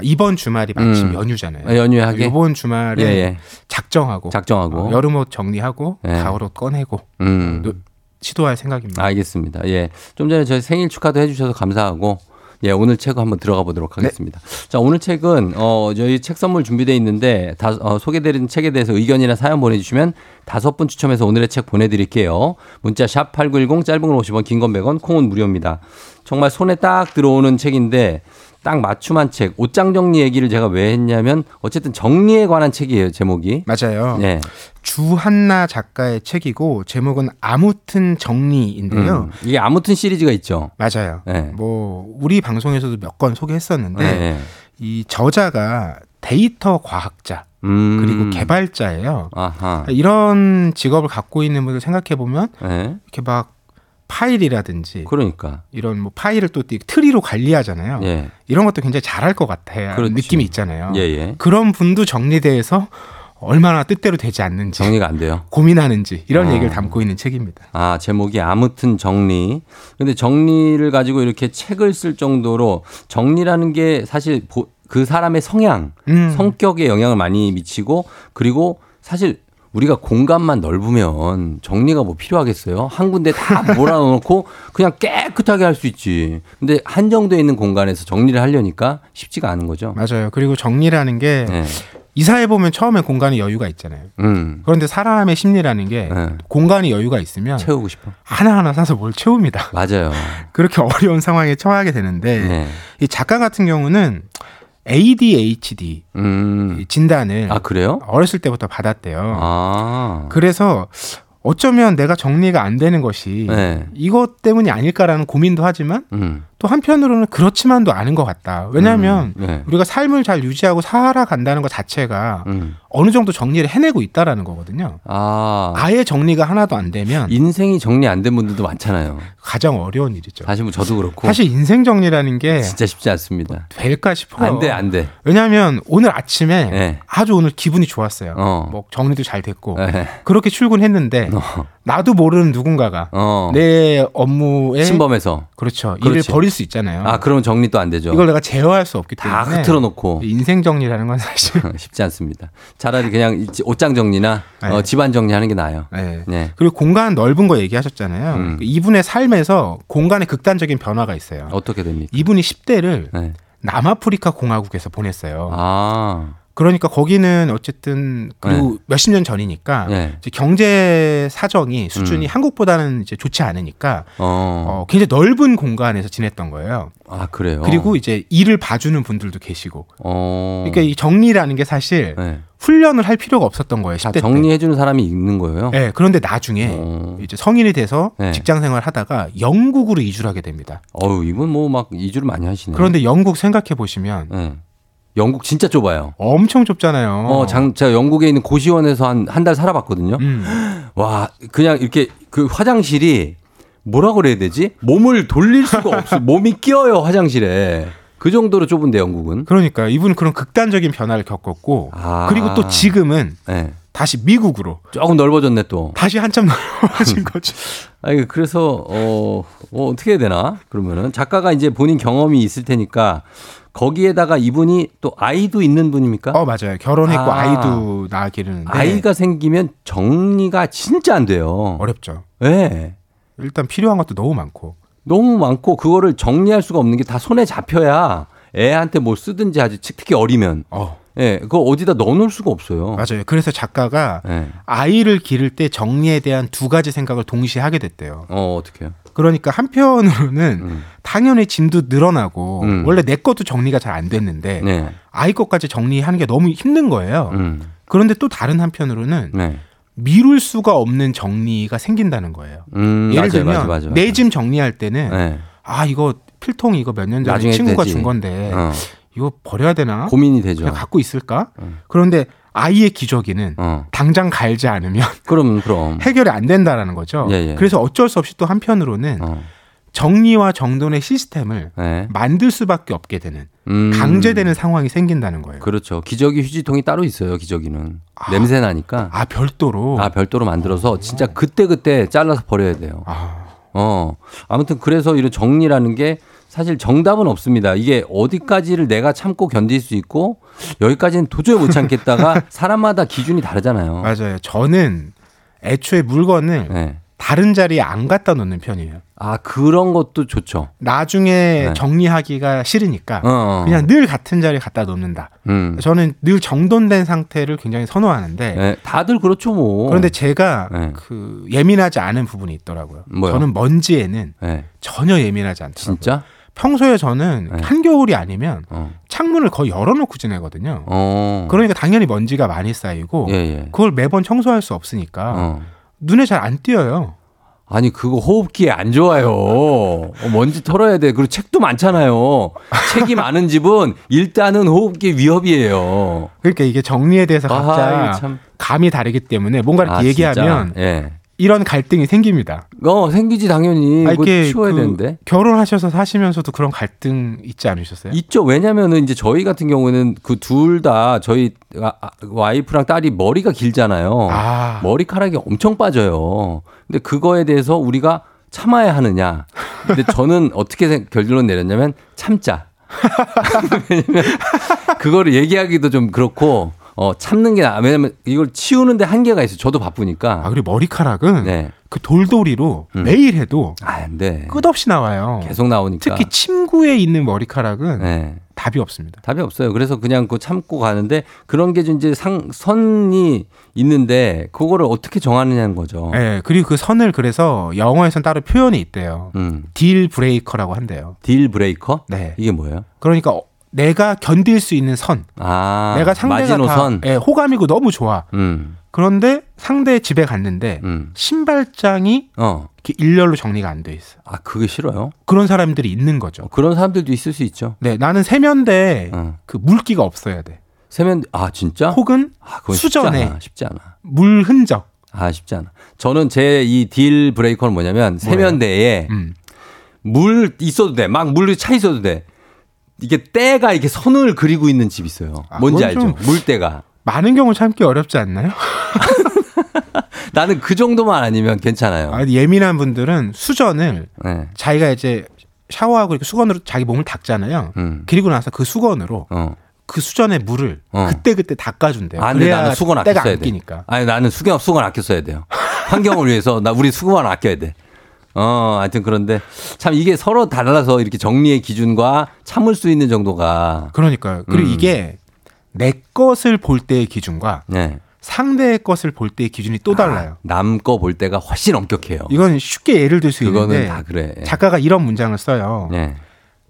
이번 주말이 마침 음. 연휴잖아요. 아, 연휴하게? 이번 주말에 예, 예. 작정하고 작정하고. 어, 여름옷 정리하고 예. 가을옷 꺼내고 음. 노- 시도할 생각입니다. 알겠습니다. 예. 좀 전에 저희 생일 축하도 해주셔서 감사하고, 예, 오늘 책 한번 들어가 보도록 하겠습니다. 자, 오늘 책은, 어, 저희 책 선물 준비되어 있는데, 다, 어, 소개드린 책에 대해서 의견이나 사연 보내 주시면 다섯 분 추첨해서 오늘의 책 보내 드릴게요. 문자 샵 8910, 짧은 건 50원, 긴 건 100원, 콩은 무료입니다. 정말 손에 딱 들어오는 책인데, 딱 맞춤한 책, 옷장 정리 얘기를 제가 왜 했냐면, 어쨌든 정리에 관한 책이에요, 제목이. 맞아요. 네. 주한나 작가의 책이고 제목은 아무튼 정리인데요. 음, 이게 아무튼 시리즈가 있죠. 맞아요. 네. 뭐 우리 방송에서도 몇건 소개했었는데 네. 이 저자가 데이터 과학자 음. 그리고 개발자예요. 아하. 이런 직업을 갖고 있는 분들 생각해 보면 네. 이렇게 막 파일이라든지 그러니까. 이런 뭐 파일을 또 트리로 관리하잖아요. 예. 이런 것도 굉장히 잘할 것 같아요. 그렇죠. 느낌이 있잖아요. 예, 예. 그런 분도 정리대에서 얼마나 뜻대로 되지 않는지 정리가 안 돼요. 고민하는지 이런 어. 얘기를 담고 있는 책입니다. 아, 제목이 아무튼 정리. 근데 정리를 가지고 이렇게 책을 쓸 정도로 정리라는 게 사실 보- 그 사람의 성향, 음. 성격에 영향을 많이 미치고 그리고 사실 우리가 공간만 넓으면 정리가 뭐 필요하겠어요? 한 군데 다 몰아넣고 그냥 깨끗하게 할 수 있지. 근데 한정되어 있는 공간에서 정리를 하려니까 쉽지가 않은 거죠. 맞아요. 그리고 정리라는 게 네. 이사해 보면 처음에 공간에 여유가 있잖아요. 음. 그런데 사람의 심리라는 게 네. 공간이 여유가 있으면 채우고 싶어. 하나하나 사서 뭘 채웁니다. 맞아요. 그렇게 어려운 상황에 처하게 되는데 네. 이 작가 같은 경우는 ADHD 음. 진단을 아, 그래요? 어렸을 때부터 받았대요. 아. 그래서 어쩌면 내가 정리가 안 되는 것이 네. 이것 때문이 아닐까라는 고민도 하지만 음. 또 한편으로는 그렇지만도 않은 것 같다. 왜냐하면 음, 네. 우리가 삶을 잘 유지하고 살아간다는 것 자체가 음. 어느 정도 정리를 해내고 있다라는 거거든요. 아. 아예 정리가 하나도 안 되면 인생이 정리 안 된 분들도 많잖아요. 가장 어려운 일이죠. 사실 뭐 저도 그렇고. 사실 인생 정리라는 게 진짜 쉽지 않습니다. 될까 싶어요. 안 돼, 안 돼. 왜냐하면 오늘 아침에 네. 아주 오늘 기분이 좋았어요. 어. 뭐 정리도 잘 됐고 네. 그렇게 출근했는데 어. 나도 모르는 누군가가 어. 내 업무에 침범해서. 그렇죠 일을 그렇지. 버릴 수 있잖아요. 아, 그럼 정리도 안 되죠. 이걸 내가 제어할 수 없기 다 때문에 흐트러 놓고. 인생 정리라는 건 사실 쉽지 않습니다. 차라리 그냥 이 옷장 정리나 네. 어, 집안 정리하는 게 나아요. 네. 네. 그리고 공간 넓은 거 얘기하셨잖아요. 음. 이분의 삶에서 공간의 극단적인 변화가 있어요. 어떻게 됩니까? 이분이 10대를 네. 남아프리카 공화국에서 보냈어요. 아. 그러니까 거기는 어쨌든 그리고 몇십 년 전이니까 네. 경제 사정이 수준이 음. 한국보다는 이제 좋지 않으니까 어. 어, 굉장히 넓은 공간에서 지냈던 거예요. 아, 그래요. 그리고 이제 일을 봐주는 분들도 계시고. 어. 그러니까 이 정리라는 게 사실 네. 훈련을 할 필요가 없었던 거예요. 다 10대 때. 정리해주는 사람이 있는 거예요? 네, 그런데 나중에 어. 이제 성인이 돼서 네. 직장 생활 하다가 영국으로 이주를 하게 됩니다. 어우, 이분 뭐 막 이주를 많이 하시네. 그런데 영국 생각해 보시면 네. 영국 진짜 좁아요. 엄청 좁잖아요. 어, 장, 제가 영국에 있는 고시원에서 한 한 달 살아봤거든요. 음. 와, 그냥 이렇게 그 화장실이 뭐라 그래야 되지? 몸을 돌릴 수가 없어. 몸이 끼어요, 화장실에. 그 정도로 좁은데, 영국은. 그러니까 이분은 그런 극단적인 변화를 겪었고 아. 그리고 또 지금은 네. 다시 미국으로 조금 넓어졌네, 또. 다시 한참 넓어진 거죠. 아니, 그래서, 어, 어, 어떻게 해야 되나? 그러면은. 작가가 이제 본인 경험이 있을 테니까 거기에다가 이분이 또 아이도 있는 분입니까? 어 맞아요. 결혼했고 아. 아. 이도 낳아 기르는데 아이가 생기면 정리가 진짜 안 돼요. 어렵죠. 예. 네. 일단 필요한 것도 너무 많고. 너무 많고 그거를 정리할 수가 없는 게 다 손에 잡혀야 애한테 뭘 쓰든지 하지 특히 어리면 어. 예 그거 어디다 넣어놓을 수가 없어요 맞아요. 그래서 작가가 예. 아이를 기를 때 정리에 대한 두 가지 생각을 동시에 하게 됐대요. 어 어떻게요 그러니까 한편으로는 음. 당연히 짐도 늘어나고 음. 원래 내 것도 정리가 잘 안 됐는데 네. 아이 것까지 정리하는 게 너무 힘든 거예요. 음. 그런데 또 다른 한편으로는 네. 미룰 수가 없는 정리가 생긴다는 거예요. 음, 예를 맞아요, 들면 맞아요, 맞아요, 내 맞아요. 짐 정리할 때는 네. 아 이거 필통 이거 몇 년 전에 친구가 되지. 준 건데 어. 이거 버려야 되나? 고민이 되죠 갖고 있을까? 음. 그런데 아이의 기저귀는 어. 당장 갈지 않으면 그럼 그럼 해결이 안 된다라는 거죠. 예, 예. 그래서 어쩔 수 없이 또 한편으로는 어. 정리와 정돈의 시스템을 네. 만들 수밖에 없게 되는 음. 강제되는 상황이 생긴다는 거예요. 그렇죠 기저귀 휴지통이 따로 있어요 기저귀는 아. 냄새 나니까 아 별도로. 아 별도로 만들어서 진짜 그때 그때 잘라서 버려야 돼요 아, 어, 아무튼 그래서 이런 정리라는 게 사실 정답은 없습니다. 이게 어디까지를 내가 참고 견딜 수 있고 여기까지는 도저히 못 참겠다가 사람마다 기준이 다르잖아요. 맞아요. 저는 애초에 물건을 네. 다른 자리에 안 갖다 놓는 편이에요. 아 그런 것도 좋죠. 나중에 네. 정리하기가 싫으니까 어, 어. 그냥 늘 같은 자리에 갖다 놓는다. 음. 저는 늘 정돈된 상태를 굉장히 선호하는데 네, 다들 그렇죠 뭐. 그런데 제가 네. 그 예민하지 않은 부분이 있더라고요. 뭐요? 저는 먼지에는 네. 전혀 예민하지 않더라고요. 진짜? 평소에 저는 네. 한겨울이 아니면 어. 창문을 거의 열어놓고 지내거든요. 어. 그러니까 당연히 먼지가 많이 쌓이고 예, 예. 그걸 매번 청소할 수 없으니까 어. 눈에 잘 안 띄어요. 아니 그거 호흡기에 안 좋아요. 어, 먼지 털어야 돼. 그리고 책도 많잖아요. 책이 많은 집은 일단은 호흡기 위협이에요. 그러니까 이게 정리에 대해서 아, 각자 참. 감이 다르기 때문에 뭔가 이렇게 아, 얘기하면? 예. 이런 갈등이 생깁니다. 어 생기지 당연히. 아, 이렇게 치워야 그 되는데. 결혼하셔서 사시면서도 그런 갈등 있지 않으셨어요? 있죠. 왜냐면은 이제 저희 같은 경우는 그 둘 다 저희 아, 아, 와이프랑 딸이 머리가 길잖아요. 아. 머리카락이 엄청 빠져요. 근데 그거에 대해서 우리가 참아야 하느냐. 근데 저는 어떻게 생- 결론 내렸냐면 참자. 왜냐면 그거를 얘기하기도 좀 그렇고 어 참는 게 나. 왜냐면 이걸 치우는데 한계가 있어요. 저도 바쁘니까. 아 그리고 머리카락은 네. 그 돌돌이로 음. 매일 해도 아, 안 돼. 끝없이 나와요. 계속 나오니까. 특히 침구에 있는 머리카락은 네. 답이 없습니다. 답이 없어요. 그래서 그냥 그 참고 가는데 그런 게좀 이제 상 선이 있는데 그거를 어떻게 정하느냐는 거죠. 네, 그리고 그 선을 그래서 영어에선 따로 표현이 있대요. 음. deal breaker라고 한대요. deal breaker? 네. 이게 뭐예요? 그러니까 어, 내가 견딜 수 있는 선. 아, 내가 상대가 마지노선. 다 예, 호감이고 너무 좋아. 음. 그런데 상대 집에 갔는데 음. 신발장이 어. 이렇게 일렬로 정리가 안 돼 있어. 아, 그게 싫어요? 그런 사람들이 있는 거죠. 어, 그런 사람들도 있을 수 있죠. 네, 나는 세면대에 어. 그 물기가 없어야 돼. 세면 아, 진짜? 혹은 아, 수전에. 쉽지 않아. 쉽지 않아. 물 흔적. 아, 쉽지 않아. 저는 제 이 딜 브레이커는 뭐냐면 세면대에 음. 물 있어도 돼. 막물차 있어도 돼. 이게 때가 이렇게 선을 그리고 있는 집 있어요. 아, 뭔지 알죠? 물때가. 많은 경우 참기 어렵지 않나요? 나는 그 정도만 아니면 괜찮아요. 아, 예민한 분들은 수전을 네. 자기가 이제 샤워하고 이렇게 수건으로 자기 몸을 닦잖아요. 음. 그리고 나서 그 수건으로 어. 그 수전의 물을 어. 그때 그때 닦아준대요. 아, 근데 나는 수건 아껴 써야 안 돼. 아니, 나는 수건, 수건 아껴 써야 돼요. 환경을 위해서 나 우리 수건 아껴야 돼. 어, 하여튼 그런데 참 이게 서로 달라서 이렇게 정리의 기준과 참을 수 있는 정도가 그러니까요. 그리고 음. 이게 내 것을 볼 때의 기준과 네. 상대의 것을 볼 때의 기준이 또 달라요. 남거 볼 때가 훨씬 엄격해요. 이건 쉽게 예를 들 수 있는데 다 그래. 작가가 이런 문장을 써요. 네.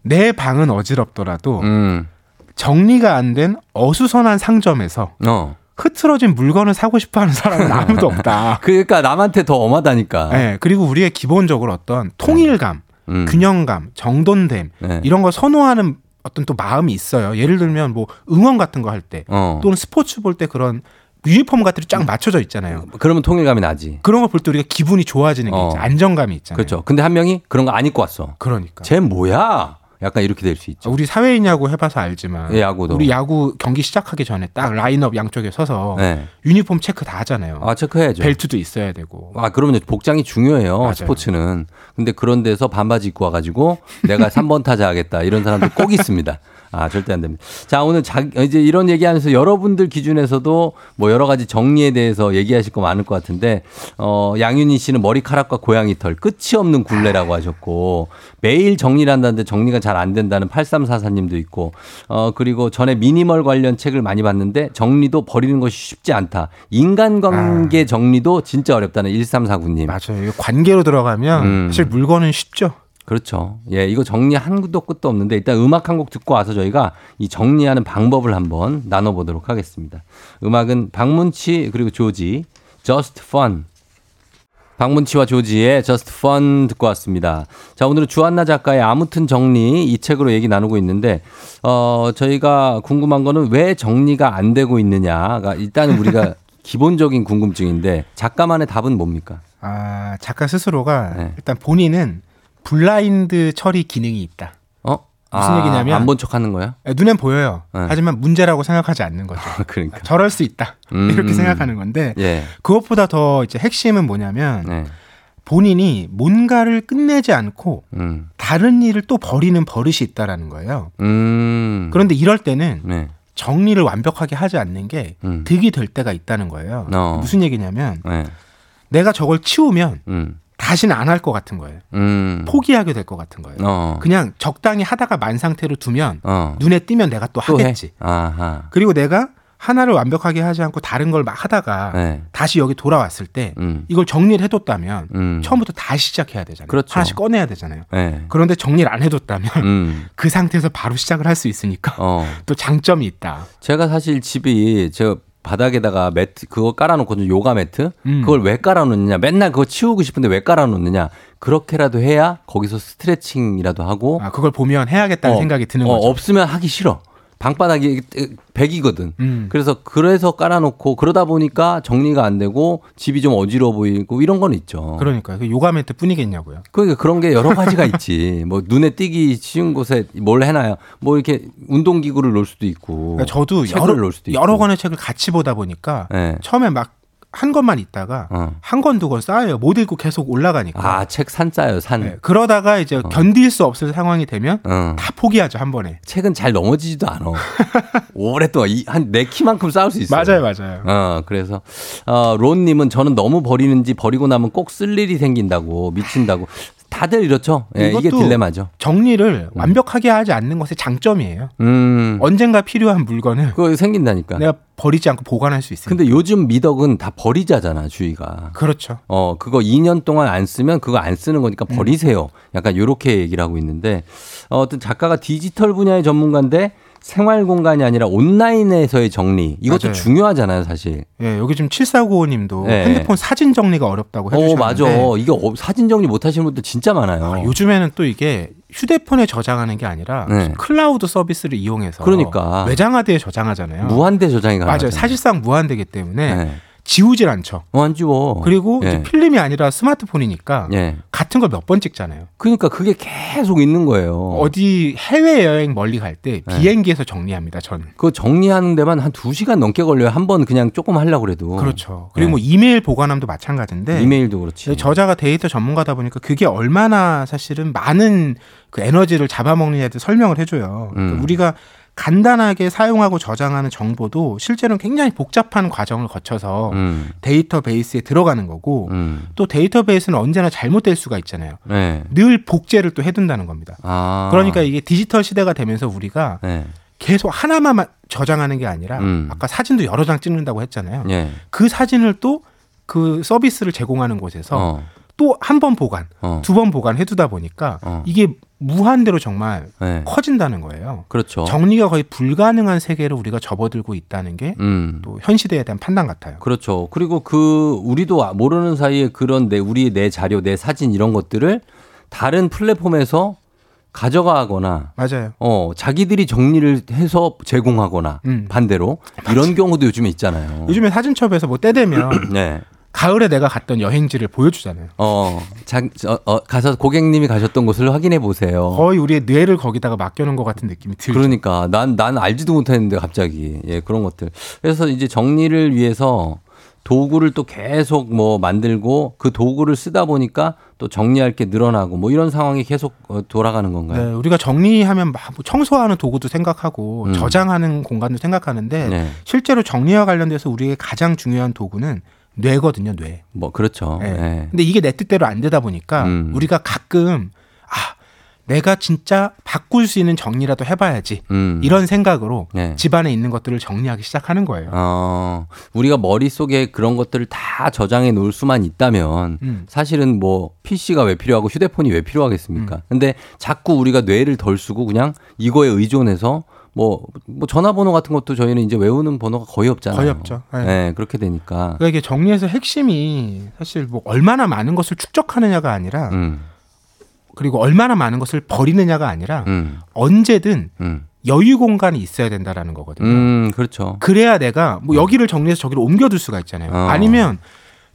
내 방은 어지럽더라도 음. 정리가 안 된 어수선한 상점에서 어. 흐트러진 물건을 사고 싶어 하는 사람은 아무도 없다. 그러니까 남한테 더 엄하다니까. 네, 그리고 우리의 기본적으로 어떤 통일감, 음. 균형감, 정돈됨 네. 이런 걸 선호하는 어떤 또 마음이 있어요. 예를 들면 뭐 응원 같은 거 할 때 어. 또는 스포츠 볼 때 그런 유니폼 같은 게 쫙 맞춰져 있잖아요. 그러면 통일감이 나지. 그런 걸 볼 때 우리가 기분이 좋아지는 게 어. 있죠. 안정감이 있잖아요. 그렇죠. 근데 한 명이 그런 거 안 입고 왔어. 그러니까. 쟤 뭐야? 약간 이렇게 될 수 있죠. 우리 사회인 야구 해봐서 알지만 예, 야구도. 우리 야구 경기 시작하기 전에 딱 라인업 양쪽에 서서 네. 유니폼 체크 다 하잖아요. 아, 체크해야죠. 벨트도 있어야 되고. 아, 그러면 복장이 중요해요. 맞아요. 스포츠는. 근데 그런 데서 반바지 입고 와가지고 내가 3번 타자 하겠다. 이런 사람들 꼭 있습니다. 아, 절대 안 됩니다. 자, 오늘 자, 이제 이런 얘기 하면서 여러분들 기준에서도 뭐 여러 가지 정리에 대해서 얘기하실 거 많을 것 같은데, 어, 양윤희 씨는 머리카락과 고양이 털, 끝이 없는 굴레라고 하셨고, 매일 정리를 한다는데 정리가 잘 안 된다는 8344님도 있고, 어, 그리고 전에 미니멀 관련 책을 많이 봤는데, 정리도 버리는 것이 쉽지 않다. 인간관계 정리도 진짜 어렵다는 1349님. 맞아요. 관계로 들어가면 음. 사실 물건은 쉽죠. 그렇죠. 예, 이거 정리 한도 끝도 없는데 일단 음악 한 곡 듣고 와서 저희가 이 정리하는 방법을 한번 나눠보도록 하겠습니다. 음악은 박문치 그리고 조지, Just Fun. 박문치와 조지의 Just Fun 듣고 왔습니다. 자, 오늘은 주한나 작가의 아무튼 정리 이 책으로 얘기 나누고 있는데, 어, 저희가 궁금한 거는 왜 정리가 안 되고 있느냐가 일단은 우리가 기본적인 궁금증인데, 작가만의 답은 뭡니까? 아, 작가 스스로가 네. 일단 본인은 블라인드 처리 기능이 있다. 어? 무슨 얘기냐면- 안 본 척 하는 거야? 예, 눈엔 보여요. 네. 하지만 문제라고 생각하지 않는 거죠. 그러니까. 저럴 수 있다. 음. 이렇게 생각하는 건데 예. 그것보다 더 이제 핵심은 뭐냐면 네. 본인이 뭔가를 끝내지 않고 음. 다른 일을 또 버리는 버릇이 있다라는 거예요. 음. 그런데 이럴 때는 네. 정리를 완벽하게 하지 않는 게 음. 득이 될 때가 있다는 거예요. 어. 무슨 얘기냐면 네. 내가 저걸 치우면 음. 다시는 안 할 것 같은 거예요. 음. 포기하게 될 것 같은 거예요. 어. 그냥 적당히 하다가 만 상태로 두면 어. 눈에 띄면 내가 또, 또 해? 하겠지. 그리고 내가 하나를 완벽하게 하지 않고 다른 걸 막 하다가 네. 다시 여기 돌아왔을 때 음. 이걸 정리를 해뒀다면 음. 처음부터 다시 시작해야 되잖아요. 그렇죠. 하나씩 꺼내야 되잖아요. 네. 그런데 정리를 안 해뒀다면 음. 그 상태에서 바로 시작을 할 수 있으니까 어. 또 장점이 있다. 제가 사실 집이 저 바닥에다가 매트 그거 깔아놓거든요. 요가 매트. 음. 그걸 왜 깔아놓느냐. 맨날 그거 치우고 싶은데 왜 깔아놓느냐. 그렇게라도 해야 거기서 스트레칭이라도 하고. 아, 그걸 보면 해야겠다는 어, 생각이 드는 어, 거죠. 없으면 하기 싫어. 방바닥이 백이거든. 음. 그래서 그래서 깔아놓고 그러다 보니까 정리가 안 되고 집이 좀 어지러워 보이고 이런 건 있죠. 그러니까 그 요가 매트 뿐이겠냐고요. 그러니까 그런 게 여러 가지가 있지. 뭐 눈에 띄기 쉬운 곳에 뭘 해놔요. 뭐 이렇게 운동기구를 놓을 수도 있고. 그러니까 저도 책을 여러, 놓을 수도 있고. 여러 권의 책을 같이 보다 보니까 네. 처음에 막 한 권만 있다가 어. 한권 두 권 쌓여요. 못 읽고 계속 올라가니까. 아, 책산 짜요, 산. 네, 그러다가 이제 견딜 수 없을 상황이 되면 어. 다 포기하죠 한 번에. 책은 잘 넘어지지도 않아. 오랫동안 한내 키만큼 쌓을 수 있어. 맞아요, 맞아요. 어, 그래서 어, 론 님은 저는 너무 버리는지 버리고 나면 꼭 쓸 일이 생긴다고 미친다고. 다들 이렇죠. 예, 이게 딜레마죠. 정리를 완벽하게 하지 않는 것의 장점이에요. 음, 언젠가 필요한 물건을 그거 생긴다니까. 내가 버리지 않고 보관할 수 있어요. 근데 요즘 미덕은 다 버리자잖아, 주의가. 그렇죠. 어, 그거 2년 동안 안 쓰면 그거 안 쓰는 거니까 음. 버리세요. 약간 요렇게 얘기를 하고 있는데, 어, 어떤 작가가 디지털 분야의 전문가인데 생활 공간이 아니라 온라인에서의 정리. 이것도 맞아요. 중요하잖아요, 사실. 예, 여기 지금 7495님도 네. 핸드폰 사진 정리가 어렵다고 어, 해주셨는데 맞아. 이게 어, 사진 정리 못 하시는 분들 진짜 많아요. 아, 요즘에는 또 이게 휴대폰에 저장하는 게 아니라 네. 클라우드 서비스를 이용해서 그러니까. 외장하드에 저장하잖아요. 무한대 저장이 가능하죠. 맞아요. 사실상 무한대기 때문에 네. 지우질 않죠. 어, 안 지워. 그리고 예. 필름이 아니라 스마트폰이니까 예. 같은 걸 몇 번 찍잖아요. 그러니까 그게 계속 있는 거예요. 어디 해외 여행 멀리 갈때 네. 비행기에서 정리합니다. 저는. 그거 정리하는 데만 한 두시간 넘게 걸려요. 한 번 그냥 조금 하려고 그래도. 그렇죠. 그리고 네. 뭐 이메일 보관함도 마찬가지인데 이메일도 그렇지. 저자가 데이터 전문가다 보니까 그게 얼마나 사실은 많은 그 에너지를 잡아먹느냐도 설명을 해 줘요. 그러니까 음. 우리가 간단하게 사용하고 저장하는 정보도 실제로는 굉장히 복잡한 과정을 거쳐서 음. 데이터베이스에 들어가는 거고 음. 또 데이터베이스는 언제나 잘못될 수가 있잖아요. 네. 늘 복제를 또 해둔다는 겁니다. 아. 그러니까 이게 디지털 시대가 되면서 우리가 네. 계속 하나만 마- 저장하는 게 아니라 음. 아까 사진도 여러 장 찍는다고 했잖아요. 예. 그 사진을 또 그 서비스를 제공하는 곳에서 어. 또한번 보관, 어. 두번 보관해두다 보니까 어. 이게 무한대로 정말 네. 커진다는 거예요. 그렇죠. 정리가 거의 불가능한 세계로 우리가 접어들고 있다는 게또 음. 현 시대에 대한 판단 같아요. 그렇죠. 그리고 그 우리도 아- 모르는 사이에 그런 내 우리 내 자료, 내 사진 이런 것들을 다른 플랫폼에서 가져가거나 맞아요. 어 자기들이 정리를 해서 제공하거나 음. 반대로 이런 경우도 요즘에 있잖아요. 요즘에 사진첩에서 뭐 때 되면 네. 가을에 내가 갔던 여행지를 보여주잖아요. 어, 자, 어, 어, 가서 고객님이 가셨던 곳을 확인해 보세요. 거의 우리의 뇌를 거기다가 맡겨놓은 것 같은 느낌이 들죠. 그러니까 난, 난 알지도 못했는데 갑자기 예 그런 것들. 그래서 이제 정리를 위해서 도구를 또 계속 뭐 만들고 그 도구를 쓰다 보니까 또 정리할 게 늘어나고 뭐 이런 상황이 계속 어, 돌아가는 건가요? 네, 우리가 정리하면 막뭐 청소하는 도구도 생각하고 음. 저장하는 공간도 생각하는데 네. 실제로 정리와 관련돼서 우리에게 가장 중요한 도구는 뇌거든요, 뇌. 뭐 그렇죠. 네. 예. 근데 이게 내 뜻대로 안 되다 보니까 음. 우리가 가끔 아 내가 진짜 바꿀 수 있는 정리라도 해봐야지 음. 이런 생각으로 네. 집안에 있는 것들을 정리하기 시작하는 거예요. 어, 우리가 머릿속에 그런 것들을 다 저장해 놓을 수만 있다면 음. 사실은 뭐 PC가 왜 필요하고 휴대폰이 왜 필요하겠습니까? 음. 근데 자꾸 우리가 뇌를 덜 쓰고 그냥 이거에 의존해서 뭐, 뭐 전화번호 같은 것도 저희는 이제 외우는 번호가 거의 없잖아요. 거의 없죠. 네. 네, 그렇게 되니까. 그러니까 이게 정리해서 핵심이 사실 뭐 얼마나 많은 것을 축적하느냐가 아니라 음, 그리고 얼마나 많은 것을 버리느냐가 아니라 음, 언제든 음, 여유 공간이 있어야 된다라는 거거든요. 음, 그렇죠. 그래야 내가 뭐 여기를 정리해서 저기로 옮겨둘 수가 있잖아요. 어. 아니면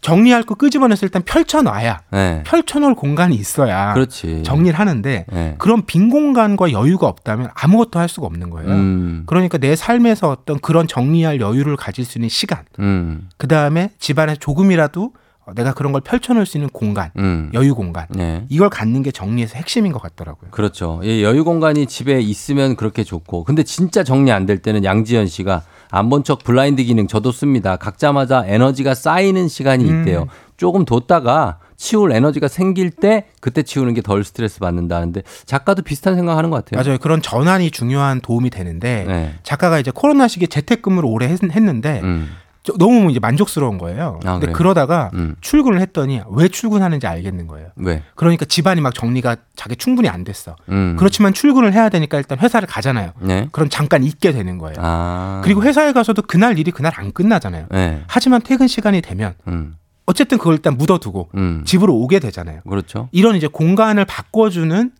정리할 거 끄집어내서 일단 펼쳐놔야 네, 펼쳐놓을 공간이 있어야 그렇지. 정리를 하는데 네. 그런 빈 공간과 여유가 없다면 아무것도 할 수가 없는 거예요. 음, 그러니까 내 삶에서 어떤 그런 정리할 여유를 가질 수 있는 시간, 음, 그 다음에 집안에 조금이라도 어, 내가 그런 걸 펼쳐놓을 수 있는 공간, 음. 여유 공간 네. 이걸 갖는 게 정리에서 핵심인 것 같더라고요. 그렇죠. 이 여유 공간이 집에 있으면 그렇게 좋고. 근데 진짜 정리 안 될 때는 양지연 씨가 안 본 척 블라인드 기능 저도 씁니다. 각자마다 에너지가 쌓이는 시간이 음. 있대요. 조금 뒀다가 치울 에너지가 생길 때 그때 치우는 게 덜 스트레스 받는다는데 작가도 비슷한 생각하는 것 같아요. 맞아요. 그런 전환이 중요한 도움이 되는데 네. 작가가 이제 코로나 시기에 재택근무를 오래 했, 는데 음. 너무 이제 만족스러운 거예요. 아, 근데 그래요? 그러다가 음. 출근을 했더니 왜 출근하는지 알겠는 거예요. 왜? 그러니까 집안이 막 정리가 자기 충분히 안 됐어. 음. 그렇지만 출근을 해야 되니까 일단 회사를 가잖아요. 네. 그럼 잠깐 있게 되는 거예요. 아. 그리고 회사에 가서도 그날 일이 그날 안 끝나잖아요. 네. 하지만 퇴근 시간이 되면 음. 어쨌든 그걸 일단 묻어두고 음. 집으로 오게 되잖아요. 그렇죠. 이런 이제 공간을 바꿔주는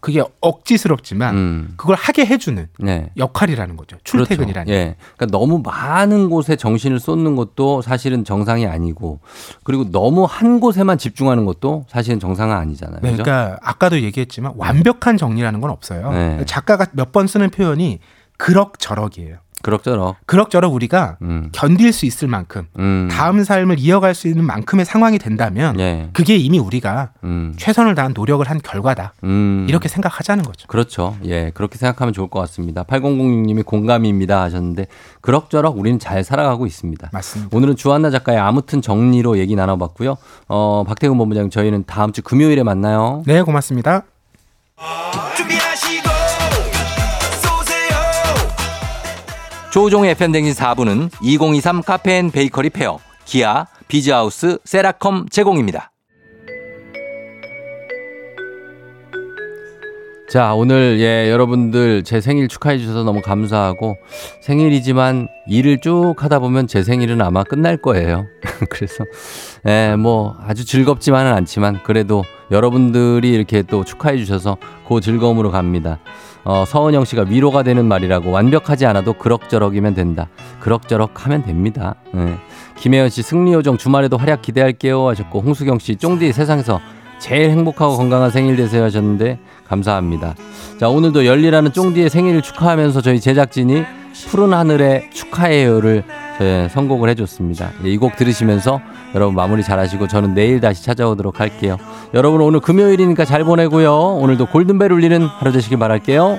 그게 억지스럽지만 음. 그걸 하게 해주는 네. 역할이라는 거죠. 출퇴근이라는. 그렇죠. 예. 그러니까 너무 많은 곳에 정신을 쏟는 것도 사실은 정상이 아니고 그리고 너무 한 곳에만 집중하는 것도 사실은 정상은 아니잖아요. 네? 그러니까 아까도 얘기했지만 완벽한 정리라는 건 없어요. 네. 작가가 몇 번 쓰는 표현이 그럭저럭이에요. 그럭저럭. 그럭저럭 우리가 음. 견딜 수 있을 만큼 음. 다음 삶을 이어갈 수 있는 만큼의 상황이 된다면 예. 그게 이미 우리가 음. 최선을 다한 노력을 한 결과다. 음. 이렇게 생각하자는 거죠. 그렇죠. 예. 그렇게 생각하면 좋을 것 같습니다. 8006님이 공감입니다 하셨는데 그럭저럭 우리는 잘 살아가고 있습니다. 맞습니다. 오늘은 주한나 작가의 아무튼 정리로 얘기 나눠봤고요. 어, 박태근 본부장 저희는 다음 주 금요일에 만나요. 네, 고맙습니다. 준비하 조우종의 FM댕진 4부는 2023 카페인 베이커리 페어, 기아, 비즈하우스, 세라컴 제공입니다. 자, 오늘 예, 여러분들 제 생일 축하해 주셔서 너무 감사하고 생일이지만 일을 쭉 하다 보면 제 생일은 아마 끝날 거예요. 그래서 예, 뭐 아주 즐겁지만은 않지만 그래도 여러분들이 이렇게 또 축하해 주셔서 그 즐거움으로 갑니다. 어, 서은영 씨가 위로가 되는 말이라고 완벽하지 않아도 그럭저럭이면 된다. 그럭저럭 하면 됩니다. 예. 김혜연 씨 승리 요정 주말에도 활약 기대할게요 하셨고 홍수경 씨 쫑디 세상에서 제일 행복하고 건강한 생일 되세요 하셨는데 감사합니다. 자 오늘도 열리라는 쫑디의 생일을 축하하면서 저희 제작진이 푸른 하늘에 축하해요를 예, 선곡을 해줬습니다. 이 곡 들으시면서 여러분 마무리 잘하시고 저는 내일 다시 찾아오도록 할게요. 여러분 오늘 금요일이니까 잘 보내고요. 오늘도 골든벨 울리는 하루 되시길 바랄게요.